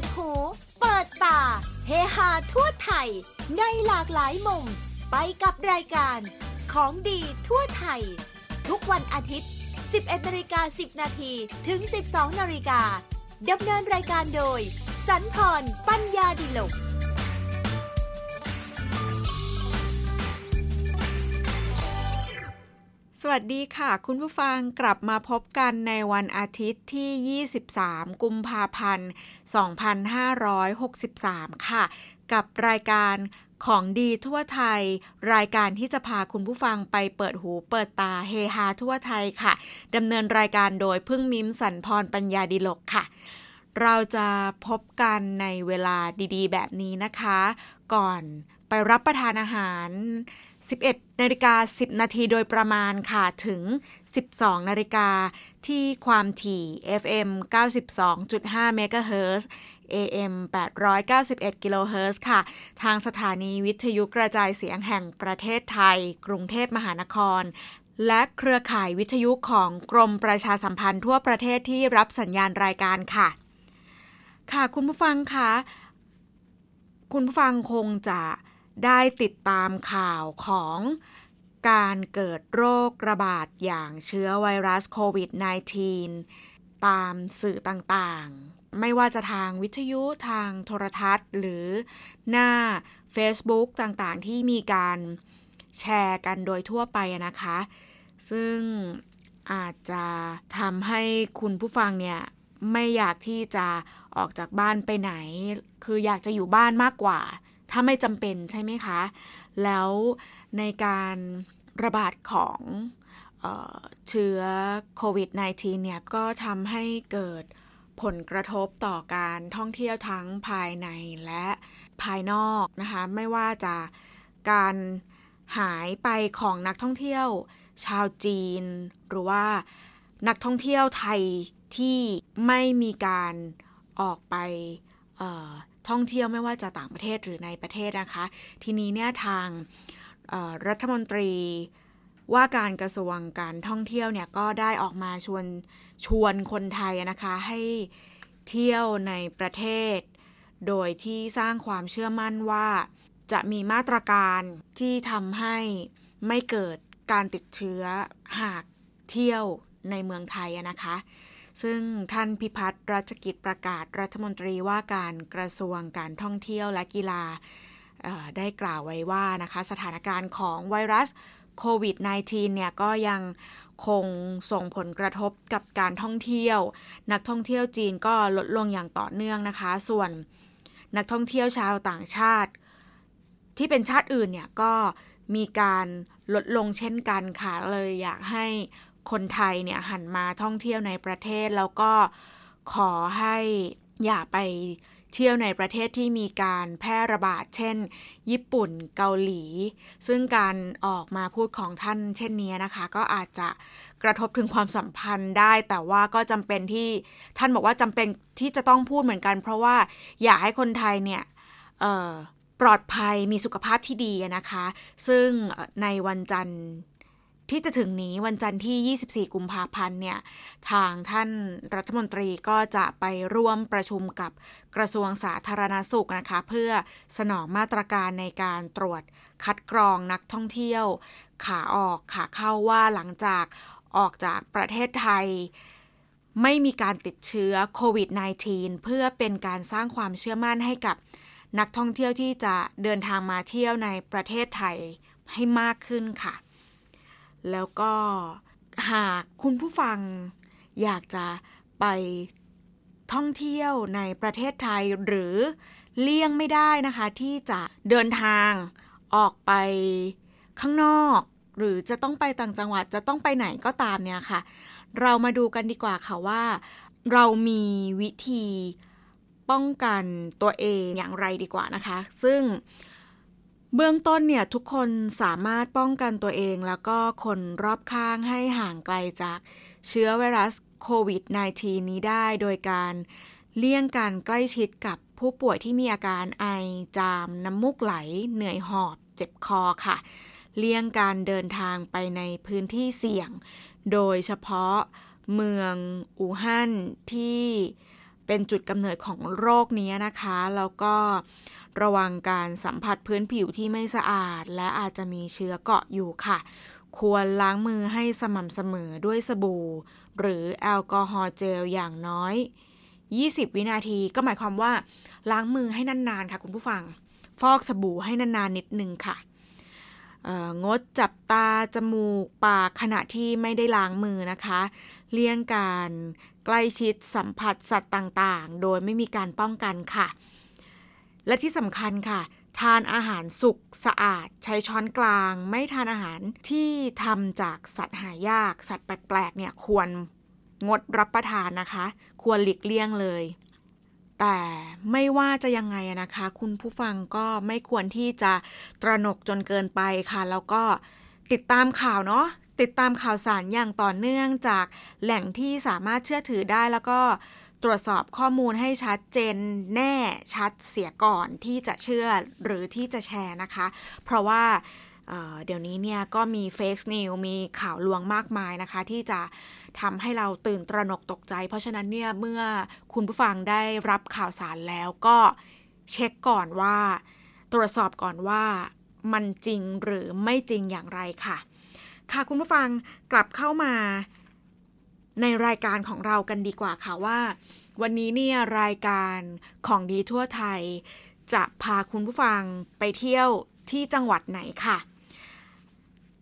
ดหู เปิดตา เฮฮาทั่วไทย ในหลากหลายมุม ไปกับรายการของดีทั่วไทย ทุกวันอาทิตย์ 11นาฬิกา10 นาทีถึง 12นาฬิกาดำเนินรายการโดย สันพร ปัญญาดิลกสวัสดีค่ะ คุณผู้ฟังกลับมาพบกันในวันอาทิตย์ที่ 23 กุมภาพันธ์ 2563 ค่ะ กับรายการของดีทั่วไทย รายการที่จะพาคุณผู้ฟังไปเปิดหูเปิดตาเฮฮาทั่วไทยค่ะดำเนินรายการโดยพึ่งมิมสันพรปัญญาดิลกค่ะ เราจะพบกันในเวลาดีๆ แบบนี้นะคะ ก่อนไปรับประทานอาหาร 11นาฬิกา10 นาทีโดยประมาณค่ะ ถึง 12นาฬิกา ที่ความถี่ FM 92.5เมกะเฮิรตซ์ AM 891กิโลเฮิรตซ์ค่ะ ทางสถานีวิทยุกระจายเสียงแห่งประเทศไทย กรุงเทพมหานคร และเครือข่ายวิทยุของกรมประชาสัมพันธ์ทั่วประเทศที่รับสัญญาณรายการค่ะ ค่ะคุณผู้ฟังคะคุณผู้ฟังคงจะได้ติดตามข่าวของ การเกิดโรคระบาดอย่างเชื้อไวรัสโควิด -19 ตามสื่อต่างๆ ไม่ว่าจะทางวิทยุทางโทรทัศน์ หรือหน้า Facebook ต่างๆ ที่มีการแชร์กันโดยทั่วไปนะคะ ซึ่งอาจจะทำให้คุณผู้ฟังเนี่ยไม่อยากที่จะออกจากบ้านไปไหน คืออยากจะอยู่บ้านมากกว่า ถ้าไม่จำเป็นใช่ไหมคะ แล้วในการระบาดของเชื้อโควิด -19 เนี่ยก็ทำให้เกิดผลกระทบต่อการท่องเที่ยวทั้งภายในและภายนอกนะคะ ไม่ว่าจะการหายไปของนักท่องเที่ยว ชาวจีน หรือว่านักท่องเที่ยวไทยที่ไม่มีการออกไป ท่องเที่ยวไม่ว่าจะต่างประเทศหรือในประเทศนะคะ ทีนี้เนี่ยทางรัฐมนตรีว่าการกระทรวงการท่องเที่ยวเนี่ยก็ได้ออกมาชวนชวนคนไทยนะคะให้เที่ยวในประเทศ โดยที่สร้างความเชื่อมั่นว่า จะมีมาตรการที่ทำให้ไม่เกิดการติดเชื้อหากเที่ยวในเมืองไทยนะคะ ซึ่งท่านพิพัฒน์รัชกิจประกาศรัฐมนตรีว่าการกระทรวงการท่องเที่ยวและกีฬาได้กล่าวไว้ว่านะคะสถานการณ์ของไวรัสโควิด -19 เนี่ยก็ยังคงส่งผลกระทบกับการท่องเที่ยว นักท่องเที่ยวจีนก็ลดลงอย่างต่อเนื่องนะคะ ส่วนนักท่องเที่ยวชาวต่างชาติ ที่เป็นชาติอื่นเนี่ยก็มีการลดลงเช่นกันค่ะเลยอยากให้ คนไทยเนี่ยหันมาท่องเที่ยวในประเทศ แล้วก็ขอให้อย่าไปเที่ยวในประเทศที่มีการแพร่ระบาด เช่น ญี่ปุ่นเกาหลี ซึ่งการออกมาพูดของท่านเช่นนี้นะคะ ก็อาจจะกระทบถึงความสัมพันธ์ได้ แต่ว่าก็จำเป็นที่ท่านบอกว่าจำเป็นที่จะต้องพูดเหมือนกัน เพราะว่าอยากให้คนไทยเนี่ยปลอดภัยมีสุขภาพที่ดีนะคะ ซึ่งในวันจันทร์ ที่จะถึงนี้วันจันทร์ที่ 24 กุมภาพันธ์เนี่ยทางท่านรัฐมนตรีก็จะไปร่วมประชุมกับกระทรวงสาธารณสุขนะคะ เพื่อสนองมาตรการในการตรวจคัดกรองนักท่องเที่ยว ขาออกขาเข้าว่าหลังจากออกจากประเทศไทย ไม่มีการติดเชื้อโควิด -19 เพื่อเป็นการสร้างความเชื่อมั่นให้กับนักท่องเที่ยวที่จะเดินทางมาเที่ยวในประเทศไทยให้มากขึ้นค่ะ แล้วก็หากคุณผู้ฟังอยากจะไปท่องเที่ยวในประเทศไทยหรือเลี่ยงไม่ได้นะคะ ที่จะเดินทางออกไปข้างนอก หรือจะต้องไปต่างจังหวัดจะต้องไปไหนก็ตามเนี่ยค่ะ เรามาดูกันดีกว่าค่ะว่า เรามีวิธีป้องกันตัวเองอย่างไรดีกว่านะคะ ซึ่ง เบื้องต้นเนี่ยทุกคนสามารถป้องกันตัวเองแล้วก็คนรอบข้างให้ห่างไกลจากเชื้อไวรัสโควิด -19 นี้ได้โดยการเลี่ยงการใกล้ชิดกับผู้ป่วยที่มีอาการไอจาม น้ำมูกไหล เหนื่อยหอบ เจ็บคอค่ะ เลี่ยงการเดินทางไปในพื้นที่เสี่ยง โดยเฉพาะเมืองอู่ฮั่นที่เป็นจุดกำเนิดของโรคนี้นะคะ แล้วก็ ระวังการสัมผัสพื้นผิวที่ไม่สะอาด และอาจจะมีเชื้อเกาะอยู่ค่ะ ควรล้างมือให้สม่ำเสมอด้วยสบู่ หรือแอลกอฮอล์เจลอย่างน้อย 20 วินาทีก็หมายความว่า ล้างมือให้นานๆค่ะคุณผู้ฟัง ฟอกสบู่ให้นานๆนิดนึงค่ะงดจับตา จมูก ปากขณะที่ไม่ได้ล้างมือนะคะ เลี่ยงการใกล้ชิดสัมผัสสัตว์ต่างๆ โดยไม่มีการป้องกันค่ะ และที่สำคัญค่ะ ทานอาหารสุกสะอาด ใช้ช้อนกลาง ไม่ทานอาหารที่ทำจากสัตว์หายาก สัตว์แปลกๆเนี่ยควรงดรับประทานนะคะ ควรหลีกเลี่ยงเลย แต่ไม่ว่าจะยังไงนะคะ คุณผู้ฟังก็ไม่ควรที่จะตระหนกจนเกินไปค่ะ แล้วก็ติดตามข่าวเนาะติดตามข่าวสารอย่างต่อเนื่องจากแหล่งที่สามารถเชื่อถือได้แล้วก็ ตรวจสอบข้อมูลให้ชัดเจนแน่ชัดเสียก่อนที่จะเชื่อหรือที่จะแชร์นะคะ เพราะว่าเดี๋ยวนี้เนี่ยก็มีเฟกซ์นิวมีข่าวลวงมากมายนะคะ ที่จะทำให้เราตื่นตระหนกตกใจ เพราะฉะนั้นเนี่ยเมื่อคุณผู้ฟังได้รับข่าวสารแล้วก็เช็คก่อนว่า ตรวจสอบก่อนว่ามันจริงหรือไม่จริงอย่างไรค่ะ ค่ะคุณผู้ฟังกลับเข้ามา ในรายการของเรากันดีกว่าค่ะว่า วันนี้เนี่ยรายการของดีทั่วไทย จะพาคุณผู้ฟังไปเที่ยวที่จังหวัดไหนค่ะ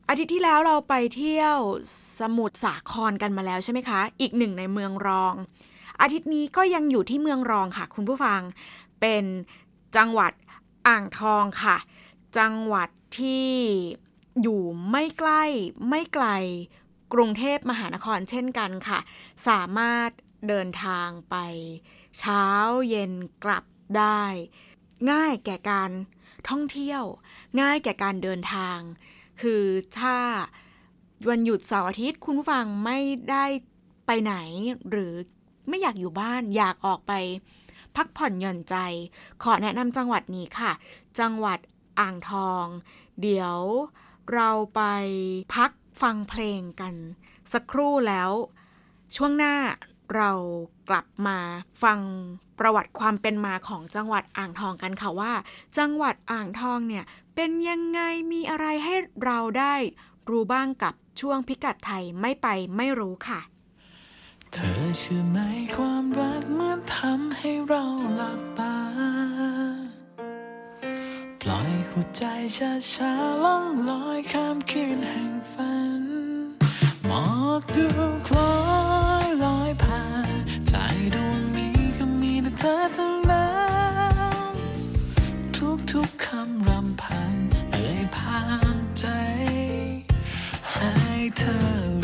อาทิตย์ที่แล้วเราไปเที่ยวสมุทรสาครกันมาแล้วใช่ไหมคะ อีกหนึ่งในเมืองรอง อาทิตย์นี้ก็ยังอยู่ที่เมืองรองค่ะ คุณผู้ฟังเป็นจังหวัดอ่างทองค่ะ จังหวัดที่อยู่ไม่ใกล้ไม่ไกล กรุงเทพมหานครเช่นกันค่ะ สามารถเดินทางไป เช้าเย็นกลับได้ ง่ายแก่การท่องเที่ยว ง่ายแก่การเดินทาง คือถ้าวันหยุดเสาร์อาทิตย์คุณผู้ฟังไม่ได้ไปไหน หรือไม่อยากอยู่บ้านอยากออกไป พักผ่อนหย่อนใจ ขอแนะนำจังหวัดนี้ค่ะ จังหวัดอ่างทอง เดี๋ยวเราไปพัก ฟังเพลงกัน สักครู่แล้ว ช่วงหน้าเรากลับมาฟังประวัติความเป็นมาของจังหวัดอ่างทองกันค่ะว่า จังหวัดอ่างทองเนี่ยเป็นยังไงมีอะไรให้เราได้รู้บ้างกับช่วงพิกัดไทยไม่ไปไม่รู้ค่ะ เธอเชื่อไหมความรักเมื่อทำให้เราหลับตา ล่อยหัวใจช้าช้าล่องลอยข้ามคืนแห่งฝันหมอกดูคล้อยลอยผ่าน ใจดวงนี้ก็มีแต่เธอทั้งนั้นทุกๆคำรำพันเอ่ยผ่านใจ ให้เธอ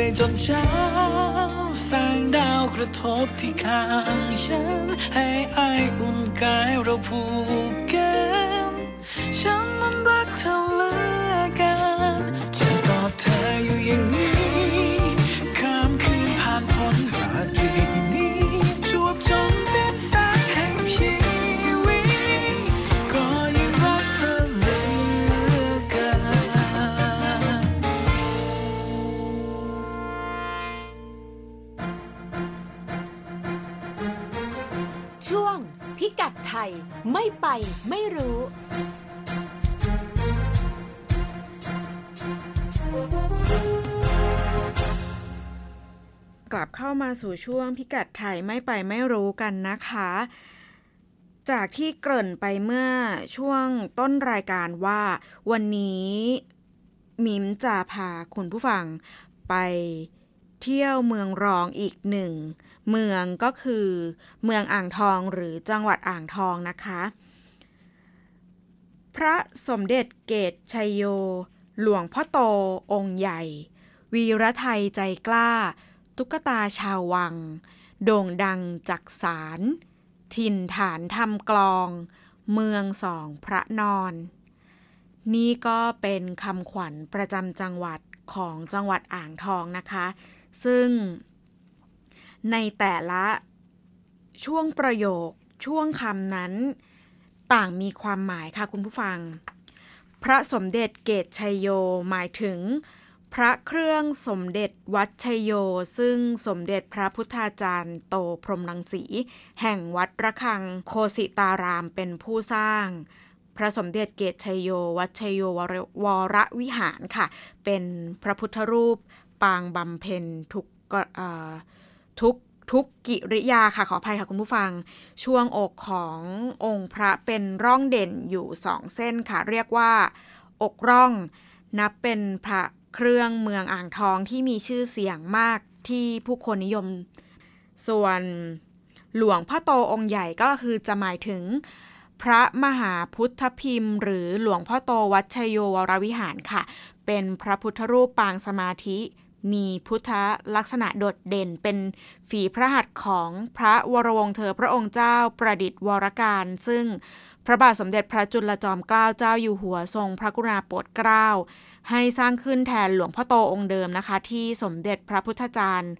ไปจนเช้าแสงดาวกระทบที่ข้างฉัน ให้อายอุ่นกายเราผูกกันฉันนั้นรักเธอเหลือเกันจะกอดเธออยู่อย่างนี้ัย ไม่ไปไม่รู้ กลับเข้ามาสู่ช่วงพิกัดไทยไม่ไปไม่รู้กันนะคะ จากที่เกริ่นไปเมื่อช่วงต้นรายการว่าวันนี้มิมจะพาคุณผู้ฟังไปเที่ยวเมืองรองอีกหนึ่ง เมืองก็คือเมืองอ่างทองหรือจังหวัดอ่างทองนะคะ พระสมเด็จเกตชัยโย หลวงพ่อโตองค์ใหญ่ วีรไทยใจกล้า ตุ๊กตาชาววัง โด่งดังจักสารถิ่นฐานทำกลอง เมืองสองพระนอน นี่ก็เป็นคำขวัญประจำจังหวัดของจังหวัดอ่างทองนะคะ ซึ่ง ในแต่ละช่วงประโยค ช่วงคำนั้น ต่างมีความหมายค่ะคุณผู้ฟัง พระสมเด็จเกตชัยโยหมายถึง พระเครื่องสมเด็จวัดชัยโย ซึ่งสมเด็จพระพุทธาจารย์โตพรมรังสี แห่งวัดระฆังโคสิตารามเป็นผู้สร้างพระสมเด็จเกตชัยโย วัดชัยโยวรวรวิหารค่ะ เป็นพระพุทธรูปปางบำเพ็ญทุกกเอ่อ ทุกทุกกิริยาค่ะขออภัยค่ะคุณผู้ฟัง ช่วงอกขององค์พระเป็นร่องเด่นอยู่สองเส้นค่ะ เรียกว่า อกร่องนับเป็นพระเครื่องเมืองอ่างทองที่มีชื่อเสียงมากที่ผู้คนนิยม ส่วนหลวงพ่อโตองค์ใหญ่ก็คือจะหมายถึง พระมหาพุทธพิมพ์ หรือหลวงพ่อโตวัดชยโยวรวิหารค่ะ เป็นพระพุทธรูปปางสมาธิ มีพุทธลักษณะโดดเด่นเป็นฝีพระหัตถ์ของพระวรวงศ์เธอพระองค์เจ้าประดิษฐ์วรการ ซึ่งพระบาทสมเด็จพระจุลจอมเกล้าเจ้าอยู่หัวทรงพระกรุณาโปรดเกล้า ให้สร้างขึ้นแทนหลวงพ่อโตองค์เดิมนะคะ ที่สมเด็จพระพุทธจารย์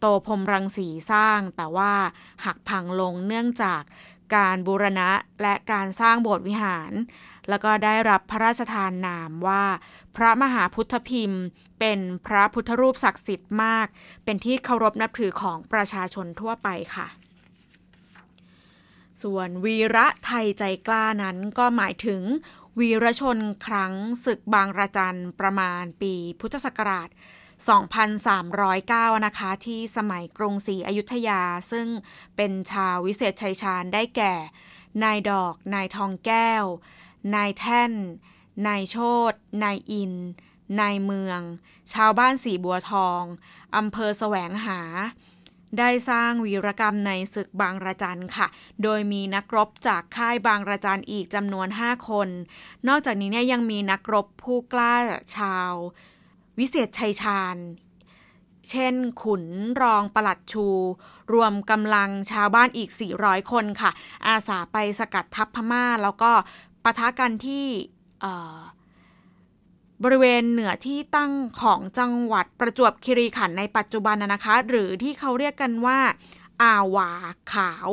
โตพรมรังสีสร้าง แต่ว่าหักพังลงเนื่องจาก การบูรณะและการสร้างโบสถ์วิหาร แล้วก็ได้รับพระราชทานนามว่า พระมหาพุทธพิมพ์ เป็นพระพุทธรูปศักดิ์สิทธิ์มาก เป็นที่เคารพนับถือของประชาชนทั่วไปค่ะ ส่วนวีระไทยใจกล้านั้นก็หมายถึงวีรชนครั้งศึกบางระจันประมาณปีพุทธศักราช 2,309 นะคะ ที่สมัยกรุงศรีอยุธยา ซึ่งเป็นชาววิเศษชัยชาญได้แก่ นายดอก นายทองแก้ว นายแท่น นายโชตนายอิน นายเมือง ชาวบ้านสีบัวทองอำเภอแสวงหา ได้สร้างวีรกรรมในศึกบางระจันค่ะ โดยมีนักรบจากค่ายบางระจันอีกจำนวน 5 คน นอกจากนี้เนี่ยยังมีนักรบผู้กล้าชาว วิเศษชัยชาญ เช่นขุนรองประหลัดชู รวมกำลังชาวบ้านอีก 400 คนค่ะ อาสาไปสกัดทัพพม่า แล้วก็ปะทะกันที่บริเวณเหนือที่ตั้งของจังหวัดประจวบคีรีขันธ์ในปัจจุบันนะนะคะ หรือที่เขาเรียกกันว่า อาวาขาว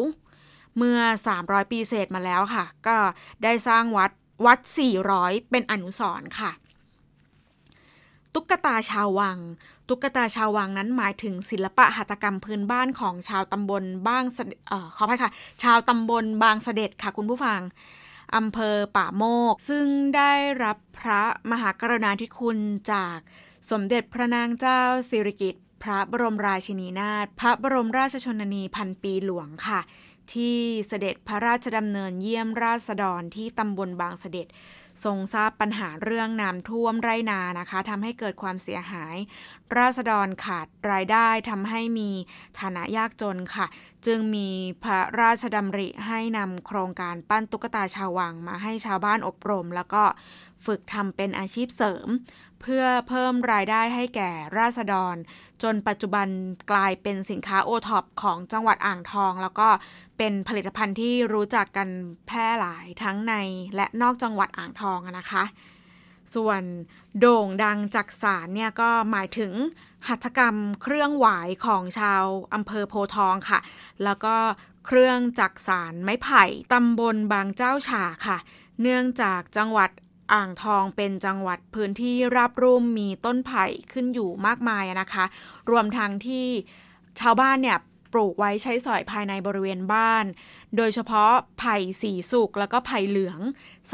เมื่อ 300 ปีเศษมาแล้วค่ะ ก็ได้สร้างวัดวัด 400 เป็นอนุสรณ์ค่ะ ตุ๊กตาชาววัง ตุ๊กตาชาววังนั้นหมายถึงศิลปะหัตถกรรมพื้นบ้านของชาวตำบลบ้างเสด็จเอ่อขออภัยค่ะ ชาวตำบลบางเสด็จค่ะคุณผู้ฟังอำเภอป่าโมก ซึ่งได้รับพระมหากรุณาธิคุณจากสมเด็จพระนางเจ้าสิริกิติ์พระบรมราชินีนาถพระบรมราชชนนีพันปีหลวงค่ะ ที่เสด็จพระราชดำเนินเยี่ยมราษฎรที่ตำบลบางเสด็จ ทรงทราบปัญหาเรื่องน้ำท่วมไรนานะคะทำให้เกิดความเสียหาย ราษฎรขาดรายได้ทำให้มีฐานะยากจนค่ะ จึงมีพระราชดำริให้นำโครงการปั้นตุ๊กตาชาววังมาให้ชาวบ้านอบรม แล้วก็ฝึกทำเป็นอาชีพเสริม เพื่อเพิ่มรายได้ให้แก่ราษฎร จนปัจจุบันกลายเป็นสินค้าโอท็อปของจังหวัดอ่างทอง แล้วก็เป็นผลิตภัณฑ์ที่รู้จักกันแพร่หลายทั้งในและนอกจังหวัดอ่างทองนะคะ ส่วนโด่งดังจักสารเนี่ยก็หมายถึงหัตถกรรมเครื่องหวายของชาวอำเภอโพทองค่ะ แล้วก็เครื่องจักสารไม้ไผ่ตำบลบางเจ้าฉาค่ะ เนื่องจากจังหวัด อ่างทองเป็นจังหวัดพื้นที่ราบรุ่มมีต้นไผ่ขึ้นอยู่มากมายนะคะ รวมทั้งที่ชาวบ้านเนี่ยปลูกไว้ใช้สอยภายในบริเวณบ้าน โดยเฉพาะไผ่สีสุกแล้วก็ไผ่เหลือง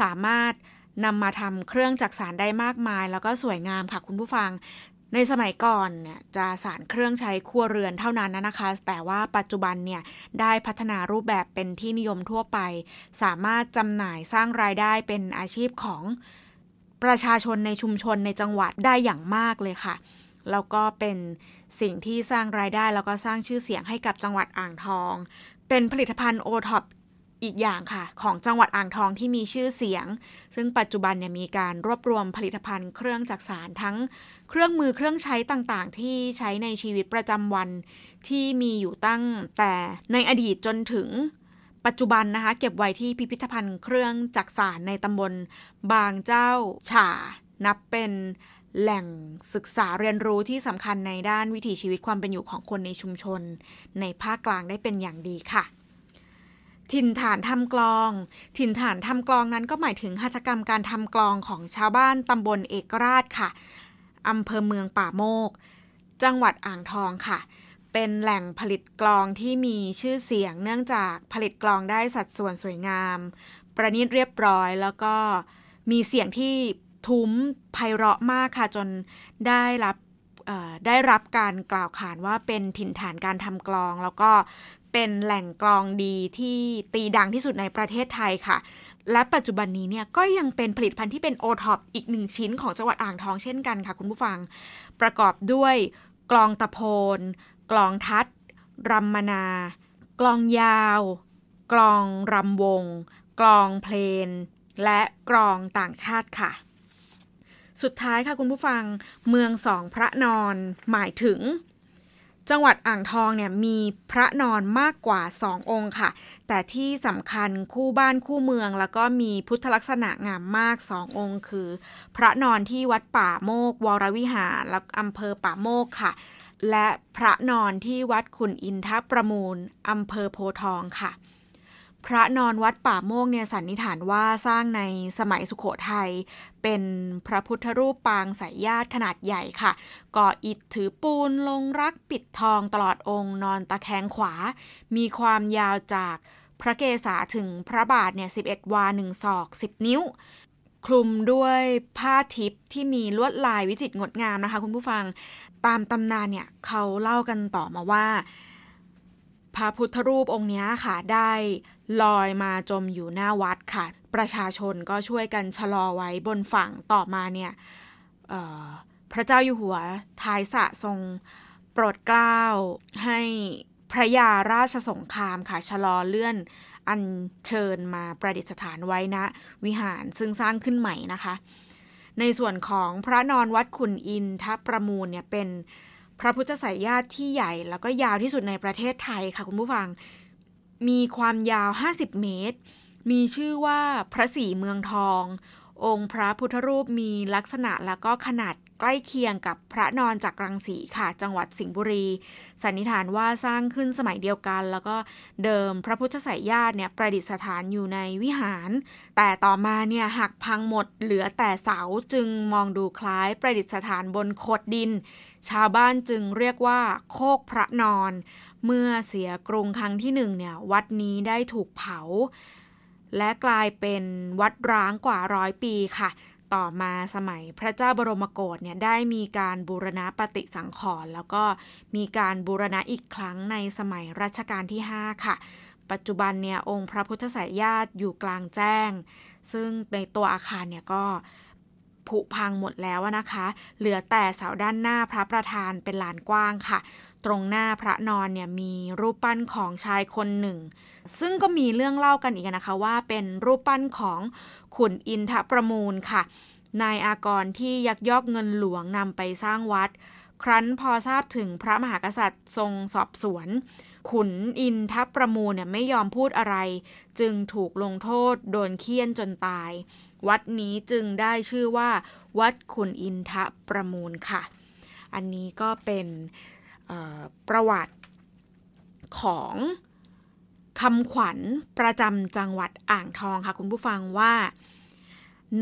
สามารถนำมาทำเครื่องจักสารได้มากมาย แล้วก็สวยงามค่ะคุณผู้ฟัง ในสมัยก่อนเนี่ยจะสารเครื่องใช้ครัวเรือนเท่านั้นนะคะ แต่ว่าปัจจุบันเนี่ยได้พัฒนารูปแบบเป็นที่นิยมทั่วไป สามารถจำหน่ายสร้างรายได้เป็นอาชีพของประชาชนในชุมชนในจังหวัดได้อย่างมากเลยค่ะ แล้วก็เป็นสิ่งที่สร้างรายได้แล้วก็สร้างชื่อเสียงให้กับจังหวัดอ่างทอง เป็นผลิตภัณฑ์โอท็อป อีกอย่างค่ะ ของจังหวัดอ่างทองที่มีชื่อเสียง ซึ่งปัจจุบันเนี่ยมีการรวบรวมผลิตภัณฑ์เครื่องจักสารทั้งเครื่องมือเครื่องใช้ต่างๆ ที่ใช้ในชีวิตประจำวันที่มีอยู่ตั้งแต่ในอดีตจนถึงปัจจุบันนะคะ เก็บไว้ที่พิพิธภัณฑ์เครื่องจักสารในตำบลบางเจ้าฉ่านับเป็นแหล่งศึกษาเรียนรู้ที่สำคัญในด้านวิถีชีวิตความเป็นอยู่ของคนในชุมชน ในภาคกลางได้เป็นอย่างดีค่ะ ถิ่นฐานทำกลอง ถิ่นฐานทำกลองนั้นก็หมายถึงหัตถกรรมการทำกลองของชาวบ้านตำบลเอกราชค่ะอำเภอเมืองป่าโมก จังหวัดอ่างทองค่ะ เป็นแหล่งผลิตกลองที่มีชื่อเสียงเนื่องจากผลิตกลองได้สัดส่วนสวยงาม ประณีตเรียบร้อยแล้วก็มีเสียงที่ทุ้มไพเราะมากค่ะจนได้รับได้รับการกล่าวขานว่าเป็นถิ่นฐานการทำกลอง แล้วก็ เป็นแหล่งกลองดีที่ตีดังที่สุดในประเทศไทยค่ะ และปัจจุบันนี้เนี่ยก็ยังเป็นผลิตภัณฑ์ที่เป็นโอท็อปอีกหนึ่งชิ้นของจังหวัดอ่างทองเช่นกันค่ะคุณผู้ฟัง ประกอบด้วยกลองตะโพน กลองทัดรัมมนา กลองยาว กลองรำวง กลองเพลน และกลองต่างชาติค่ะ สุดท้ายค่ะคุณผู้ฟัง เมืองสองพระนอนหมายถึง จังหวัดอ่างทองเนี่ยมีพระนอนมากกว่าสององค์ค่ะ แต่ที่สำคัญคู่บ้านคู่เมือง แล้วก็มีพุทธลักษณะงามมากสององค์ คือ พระนอนที่วัดป่าโมก วรวิหารและอำเภอป่าโมกค่ะ และพระนอนที่วัดขุนอินทประมูลอำเภอโพทองค่ะ พระนอนวัดป่าโมกเนี่ยสันนิษฐานว่าสร้างในสมัยสุขโขทัยเป็นพระพุทธรูปปางสายญาติขนาดใหญ่ค่ะ ก่ออิฐถือปูนลงรักปิดทองตลอดองค์นอนตะแคงขวา มีความยาวจากพระเกศาถึงพระบาทเนี่ย11 วาหนึ่งศอก 10 นิ้ว คลุมด้วยผ้าทิพย์ที่มีลวดลายวิจิตรงดงามนะคะคุณผู้ฟัง ตามตำนานเนี่ยเขาเล่ากันต่อมาว่า พระพุทธรูปองค์นี้ค่ะได้ลอยมาจมอยู่หน้าวัดค่ะ ประชาชนก็ช่วยกันชะลอไว้บนฝั่งต่อมาเนี่ยพระเจ้าอยู่หัวท้ายสะทรงโปรดเกล้าให้พระยาราชสงครามค่ะชะลอเลื่อนอันเชิญมาประดิษฐานไว้นะ วิหารซึ่งสร้างขึ้นใหม่นะคะ ในส่วนของพระนอนวัดขุนอินทประมูลเนี่ยเป็น พระพุทธสายญาติที่ใหญ่แล้วก็ยาวที่สุดในประเทศไทยค่ะคุณผู้ฟัง มีความยาว 50 เมตร มีชื่อว่าพระศรีเมืองทอง องค์พระพุทธรูปมีลักษณะแล้วก็ขนาดใกล้เคียงกับพระนอนจากรังสีค่ะ จังหวัดสิงห์บุรี สันนิษฐานว่าสร้างขึ้นสมัยเดียวกัน แล้วก็เดิมพระพุทธสายญาติเนี่ยประดิษฐานอยู่ในวิหาร แต่ต่อมาเนี่ยหักพังหมดเหลือแต่เสาจึงมองดูคล้ายประดิษฐานบนโขดดิน ชาวบ้านจึงเรียกว่า โคกพระนอน เมื่อเสียกรุงครั้งที่หนึ่งเนี่ยวัดนี้ได้ถูกเผา และกลายเป็นวัดร้างกว่าร้อยปีค่ะ ต่อมาสมัยพระเจ้าบรมโกศเนี่ยได้มีการบูรณะปฏิสังขรณ์แล้วก็มีการบูรณะอีกครั้งในสมัยรัชกาลที่ 5 ค่ะปัจจุบันเนี่ยองค์พระพุทธสายญาติอยู่กลางแจ้ง ซึ่งในตัวอาคารเนี่ยก็ผุพังหมดแล้วนะคะ เหลือแต่เสาด้านหน้าพระประธานเป็นลานกว้างค่ะ ตรงหน้าพระนอนเนี่ยมีรูปปั้นของชายคนหนึ่ง ซึ่งก็มีเรื่องเล่ากันอีกนะคะว่าเป็นรูปปั้นของขุนอินทประมูลค่ะ นายอากรที่ยักยอกเงินหลวงนำไปสร้างวัด ครั้นพอทราบถึงพระมหากษัตริย์ทรงสอบสวน ขุนอินทประมูลเนี่ยไม่ยอมพูดอะไร จึงถูกลงโทษโดนเคี่ยนจนตาย วัดนี้จึงได้ชื่อว่า วัดขุนอินทประมูลค่ะอันนี้ก็เป็น ประวัติของคำขวัญประจำจังหวัดอ่างทองค่ะ คุณผู้ฟังว่า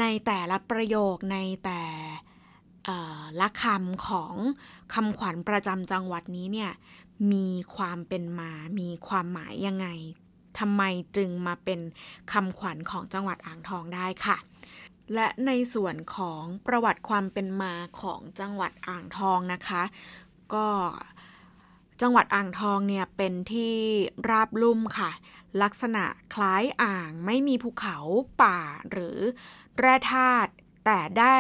ในแต่ละประโยคในแต่ละคำของคำขวัญประจำจังหวัดนี้เนี่ยมีความเป็นมา มีความหมายยังไงทำไมจึงมาเป็นคำขวัญของจังหวัดอ่างทองได้ค่ะ และในส่วนของประวัติความเป็นมาของจังหวัดอ่างทองนะคะ ก็ จังหวัดอ่างทองเนี่ยเป็นที่ราบลุ่มค่ะ ลักษณะคล้ายอ่างไม่มีภูเขาป่าหรือแร่ธาตุแต่ได้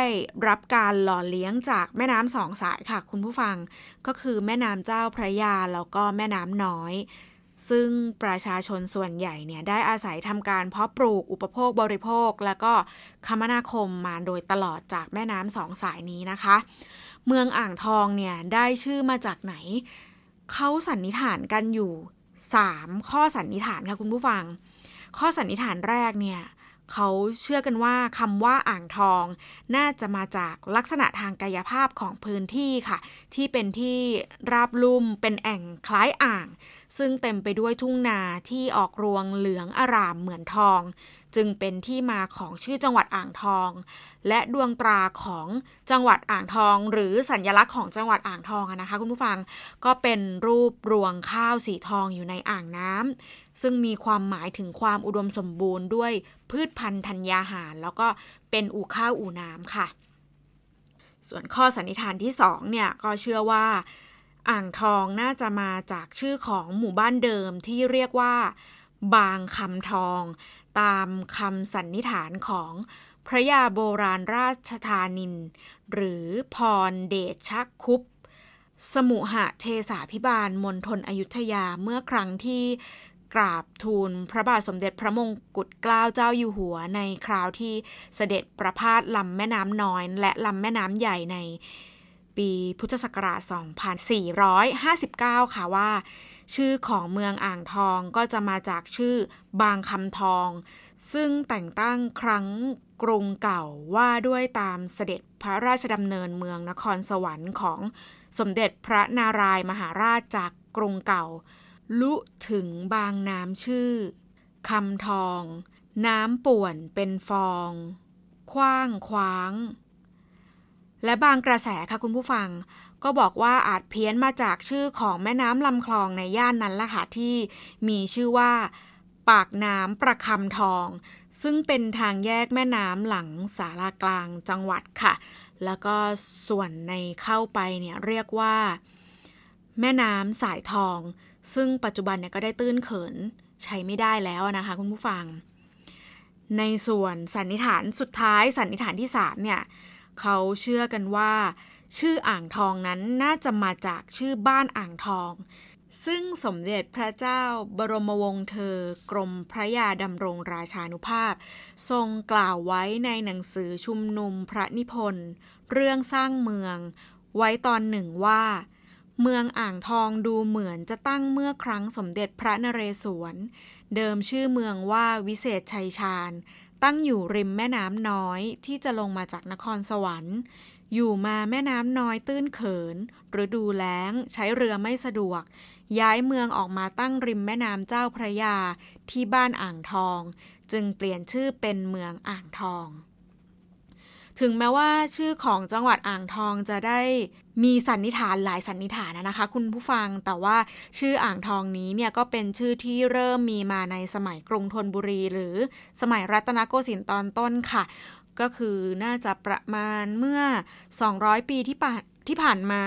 รับการหล่อเลี้ยงจากแม่น้ำสองสายค่ะ คุณผู้ฟังก็คือแม่น้ำเจ้าพระยาแล้วก็แม่น้ำน้อย ซึ่งประชาชนส่วนใหญ่เนี่ยได้อาศัยทำการเพาะปลูกอุปโภคบริโภค แล้วก็คมนาคมมาโดยตลอดจากแม่น้ำสองสายนี้นะคะ เมืองอ่างทองเนี่ยได้ชื่อมาจากไหน เขาสันนิษฐานกันอยู่ 3 ข้อสันนิษฐานค่ะคุณผู้ฟัง ข้อสันนิษฐานแรกเนี่ยเขาเชื่อกันว่าคำว่าอ่างทอง น่าจะมาจากลักษณะทางกายภาพของพื้นที่ค่ะ ที่เป็นที่ราบลุ่มเป็นแอ่งคล้ายอ่าง ซึ่งเต็มไปด้วยทุ่งนาที่ออกรวงเหลืองอารามเหมือนทอง จึงเป็นที่มาของชื่อจังหวัดอ่างทอง และดวงตราของจังหวัดอ่างทอง หรือสัญลักษณ์ของจังหวัดอ่างทองนะคะ คุณผู้ฟังก็เป็นรูปรวงข้าวสีทองอยู่ในอ่างน้ำซึ่งมีความหมายถึงความอุดมสมบูรณ์ด้วยพืชพันธุ์ธัญญาหาร แล้วก็เป็นอู่ข้าวอู่น้ำค่ะ ส่วนข้อสันนิษฐานที่สองเนี่ยก็เชื่อว่า อ่างทองน่าจะมาจากชื่อของหมู่บ้านเดิมที่เรียกว่า บางคำทอง ตามคำสันนิษฐานของพระยาโบราณราชธานิน หรือพรเดชคุปสมุหะเทสาพิบาลมณฑลอยุธยาเมื่อครั้งที่กราบทูลพระบาทสมเด็จพระมงกุฎเกล้าเจ้าอยู่หัวในคราวที่เสด็จประพาสลำแม่น้ำน้อย และลำแม่น้ำใหญ่ใน ปีพุทธศักราช 2459 ค่ะว่า ชื่อของเมืองอ่างทองก็จะมาจากชื่อบางคำทอง ซึ่งแต่งตั้งครั้งกรุงเก่าว่าด้วยตามเสด็จพระราชดำเนินเมืองนครสวรรค์ของสมเด็จพระนารายมหาราชจากกรุงเก่า ลุถึงบางน้ำชื่อคำทอง น้ำป่วนเป็นฟอง คว้างคว้าง และบางกระแสค่ะคุณผู้ฟัง ก็บอกว่าอาจเพี้ยนมาจากชื่อของแม่น้ำลำคลองในย่านนั้นละค่ะที่มีชื่อว่าปากน้ำประคำทอง ซึ่งเป็นทางแยกแม่น้ำหลังสารากลางจังหวัดค่ะ แล้วก็ส่วนในเข้าไปเนี่ยเรียกว่า แม่น้ำสายทอง ซึ่งปัจจุบันเนี่ยก็ได้ตื้นเขินใช้ไม่ได้แล้วนะคะคุณผู้ฟัง ในส่วนสันนิษฐานสุดท้ายสันนิษฐานที่3เนี่ย เขาเชื่อกันว่า ชื่ออ่างทองนั้นน่าจะมาจากชื่อบ้านอ่างทอง ซึ่งสมเด็จพระเจ้าบรมวงศ์เธอ กรมพระยาดำรงราชานุภาพ ทรงกล่าวไว้ในหนังสือชุมนุมพระนิพนธ์เรื่องสร้างเมือง ไว้ตอนหนึ่งว่า เมืองอ่างทองดูเหมือนจะตั้งเมื่อครั้งสมเด็จพระนเรศวร เดิมชื่อเมืองว่าวิเศษชัยชาญ ตั้งอยู่ริมแม่น้ำน้อยที่จะลงมาจากนครสวรรค์ อยู่มาแม่น้ำน้อยตื้นเขินหรือดูแล้งใช้เรือไม่สะดวก ย้ายเมืองออกมาตั้งริมแม่น้ำเจ้าพระยาที่บ้านอ่างทอง จึงเปลี่ยนชื่อเป็นเมืองอ่างทอง ถึงแม้ว่าชื่อของจังหวัดอ่างทองจะได้มีสันนิษฐานหลายสันนิษฐานนะคะ คุณผู้ฟังแต่ว่าชื่ออ่างทองนี้เนี่ยก็เป็นชื่อที่เริ่มมีมาในสมัยกรุงธนบุรี หรือสมัยรัตนโกสินทร์ตอนต้นค่ะ ก็คือน่าจะประมาณเมื่อ 200 ปีที่ผ่านที่ผ่านมา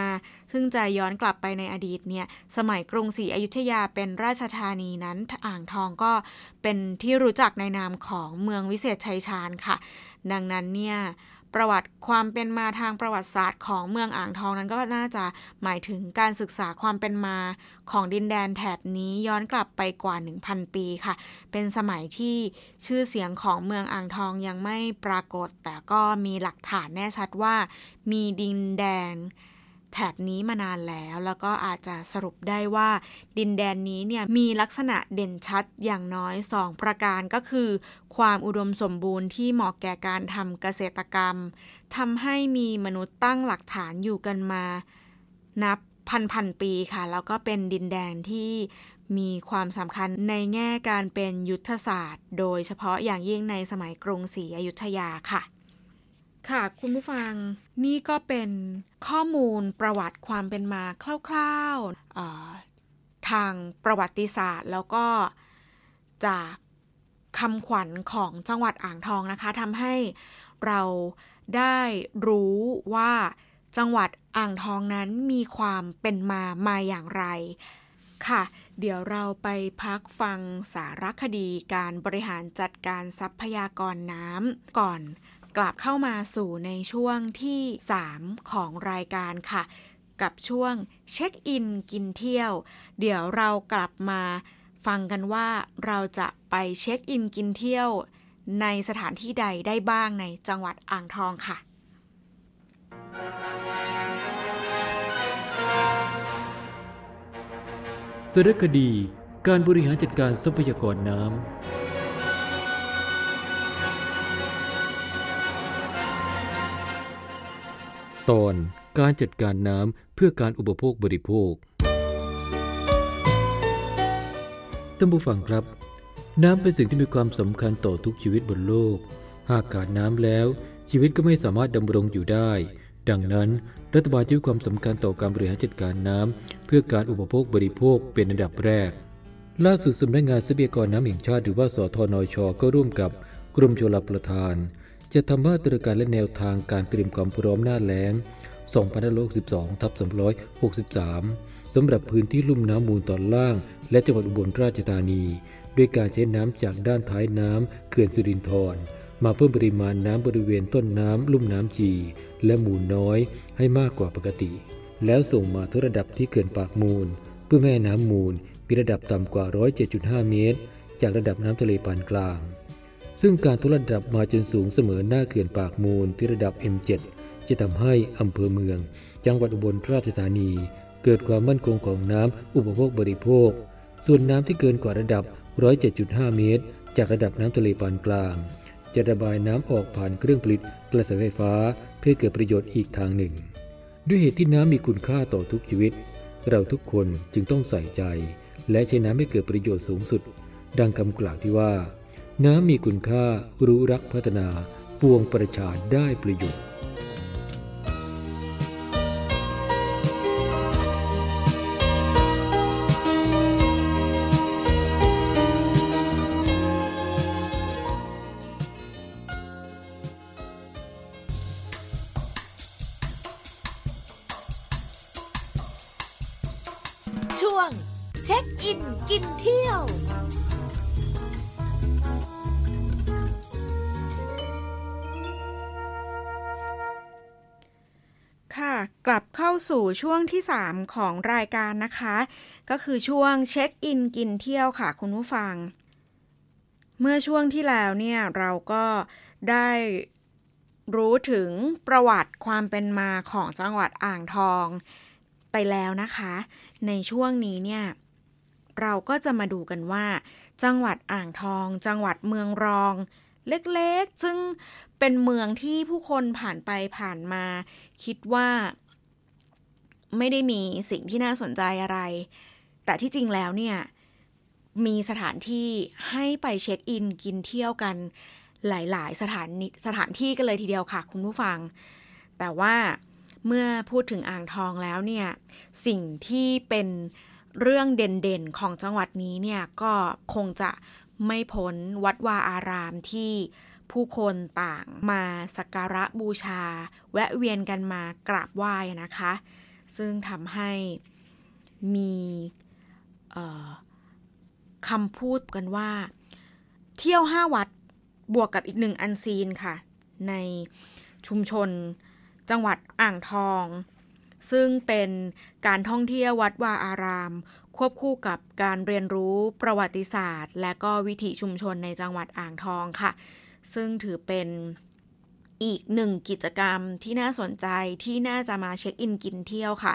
ซึ่งจะย้อนกลับไปในอดีตเนี่ย สมัยกรุงศรีอยุธยาเป็นราชธานีนั้น อ่างทองก็เป็นที่รู้จักในนามของเมืองวิเศษชัยชาญค่ะ ดังนั้นเนี่ย ประวัติความเป็นมาทางประวัติศาสตร์ของเมืองอ่างทองนั้นก็น่าจะหมายถึงการศึกษาความเป็นมาของดินแดนแถบนี้ย้อนกลับไปกว่า 1,000 ปีค่ะ เป็นสมัยที่ชื่อเสียงของเมืองอ่างทองยังไม่ปรากฏ แต่ก็มีหลักฐานแน่ชัดว่ามีดินแดน แถบนี้มานานแล้ว แล้วก็อาจจะสรุปได้ว่า ดินแดนนี้เนี่ยมีลักษณะเด่นชัดอย่างน้อย 2 ประการก็คือ ความอุดมสมบูรณ์ที่เหมาะแก่การทำเกษตรกรรมทำให้มีมนุษย์ตั้งหลักฐานอยู่กันมา นับพันพันปีค่ะ แล้วก็เป็นดินแดนที่มีความสำคัญในแง่การเป็นยุทธศาสตร์ โดยเฉพาะอย่างยิ่งในสมัยกรุงศรีอยุธยาค่ะ ค่ะ คุณผู้ฟังนี่ก็เป็นข้อมูลประวัติความเป็นมาคร่าวๆทางประวัติศาสตร์ แล้วก็จากคำขวัญของจังหวัดอ่างทองนะคะทำให้เราได้รู้ว่าจังหวัดอ่างทองนั้นมีความเป็นมามาอย่างไร ค่ะ เดี๋ยวเราไปพักฟังสารคดีการบริหารจัดการทรัพยากรน้ำก่อน กลับเข้ามาสู่ในช่วงที่ 3 ของรายการค่ะ กับช่วงเช็คอินกินเที่ยว เดี๋ยวเรากลับมาฟังกันว่าเราจะไปเช็คอินกินเที่ยว ในสถานที่ใดได้บ้างในจังหวัดอ่างทองค่ะ สารคดี การบริหารจัดการทรัพยากรน้ำ ตอนการจัดการน้ำเพื่อการอุปโภคบริโภคท่านผู้ฟังครับ น้ำเป็นสิ่งที่มีความสำคัญต่อทุกชีวิตบนโลก หากขาดน้ำแล้ว ชีวิตก็ไม่สามารถดำรงอยู่ได้ ดังนั้น รัฐบาลให้ความสำคัญต่อการบริหารจัดการน้ำเพื่อการอุปโภคบริโภคเป็นอันดับแรก ล่าสุดสำนักงานทรัพยากรน้ำแห่งชาติหรือว่าสทนช ก็ร่วมกับกรมชลประทาน จะทำมาตรการและแนวทางการเตรียมความพร้อมหน้าแล้ง2562ทับ263 สำหรับพื้นที่ลุ่มน้ำมูลตอนล่าง และจังหวัดอุบลราชธานี ด้วยการใช้น้ำจากด้านท้ายน้ำเขื่อนสิรินธรมาเพิ่มปริมาณน้ำบริเวณต้นน้ำลุ่มน้ำจี และมูลน้อยให้มากกว่าปกติ แล้วส่งมาทุระดับที่เขื่อนปากมูล เพื่อแม่น้ำมูลมีระดับต่ำกว่า 107.5 เมตร จากระดับน้ำทะเลปานกลาง ซึ่งการทุระดับมาจนสูงเสมอหน้าเขื่อนปากมูลที่ระดับ M7 จะทำให้อำเภอเมือง จังหวัดอุบลราชธานี เกิดความมั่นคงของน้ำอุปโภคบริโภค ส่วนน้ำที่เกินกว่าระดับ 107.5 เมตร จากระดับน้ำทะเลปานกลาง จะระบายน้ำออกผ่านเครื่องผลิตกระแสไฟฟ้าเพื่อเกิดประโยชน์อีกทางหนึ่ง ด้วยเหตุที่น้ำมีคุณค่าต่อทุกชีวิต เราทุกคนจึงต้องใส่ใจ และใช้น้ำให้เกิดประโยชน์สูงสุด ดังคำกล่าวที่ว่า น้ำมีคุณค่ารู้รักพัฒนาปวงประชาได้ประโยชน์ สู่ช่วงที่ 3 ของรายการนะคะ ก็คือช่วงเช็คอินกินเที่ยวค่ะคุณผู้ฟัง เมื่อช่วงที่แล้วเนี่ยเราก็ได้รู้ถึงประวัติความเป็นมาของจังหวัดอ่างทองไปแล้วนะคะ ในช่วงนี้เนี่ยเราก็จะมาดูกันว่า จังหวัดอ่างทอง จังหวัดเมืองรอง เล็กๆ ซึ่งเป็นเมืองที่ผู้คนผ่านไปผ่านมา คิดว่า ไม่ได้มีสิ่งที่น่าสนใจอะไร แต่ที่จริงแล้วเนี่ยมีสถานที่ให้ไปเช็คอินกินเที่ยวกันหลาย ๆ สถานสถานที่กันเลยทีเดียวค่ะ คุณผู้ฟัง แต่ว่าเมื่อพูดถึงอ่างทองแล้วเนี่ยสิ่งที่เป็นเรื่องเด่นๆของจังหวัดนี้เนี่ยก็คงจะไม่พ้นวัดวาอารามที่ผู้คนต่างมาสักการะบูชา แวะเวียนกันมากราบไหว้นะคะ ซึ่งทำให้มีคำพูดกันว่า เที่ยวห้าวัดบวกกับอีกหนึ่งอันซีนค่ะ ในชุมชนจังหวัดอ่างทอง ซึ่งเป็นการท่องเที่ยววัดวาอาราม ควบคู่กับการเรียนรู้ประวัติศาสตร์ และก็วิถีชุมชนในจังหวัดอ่างทองค่ะ ซึ่งถือเป็น อีกหนึ่งกิจกรรมที่น่าสนใจที่น่าจะมาเช็คอินกินเที่ยวค่ะ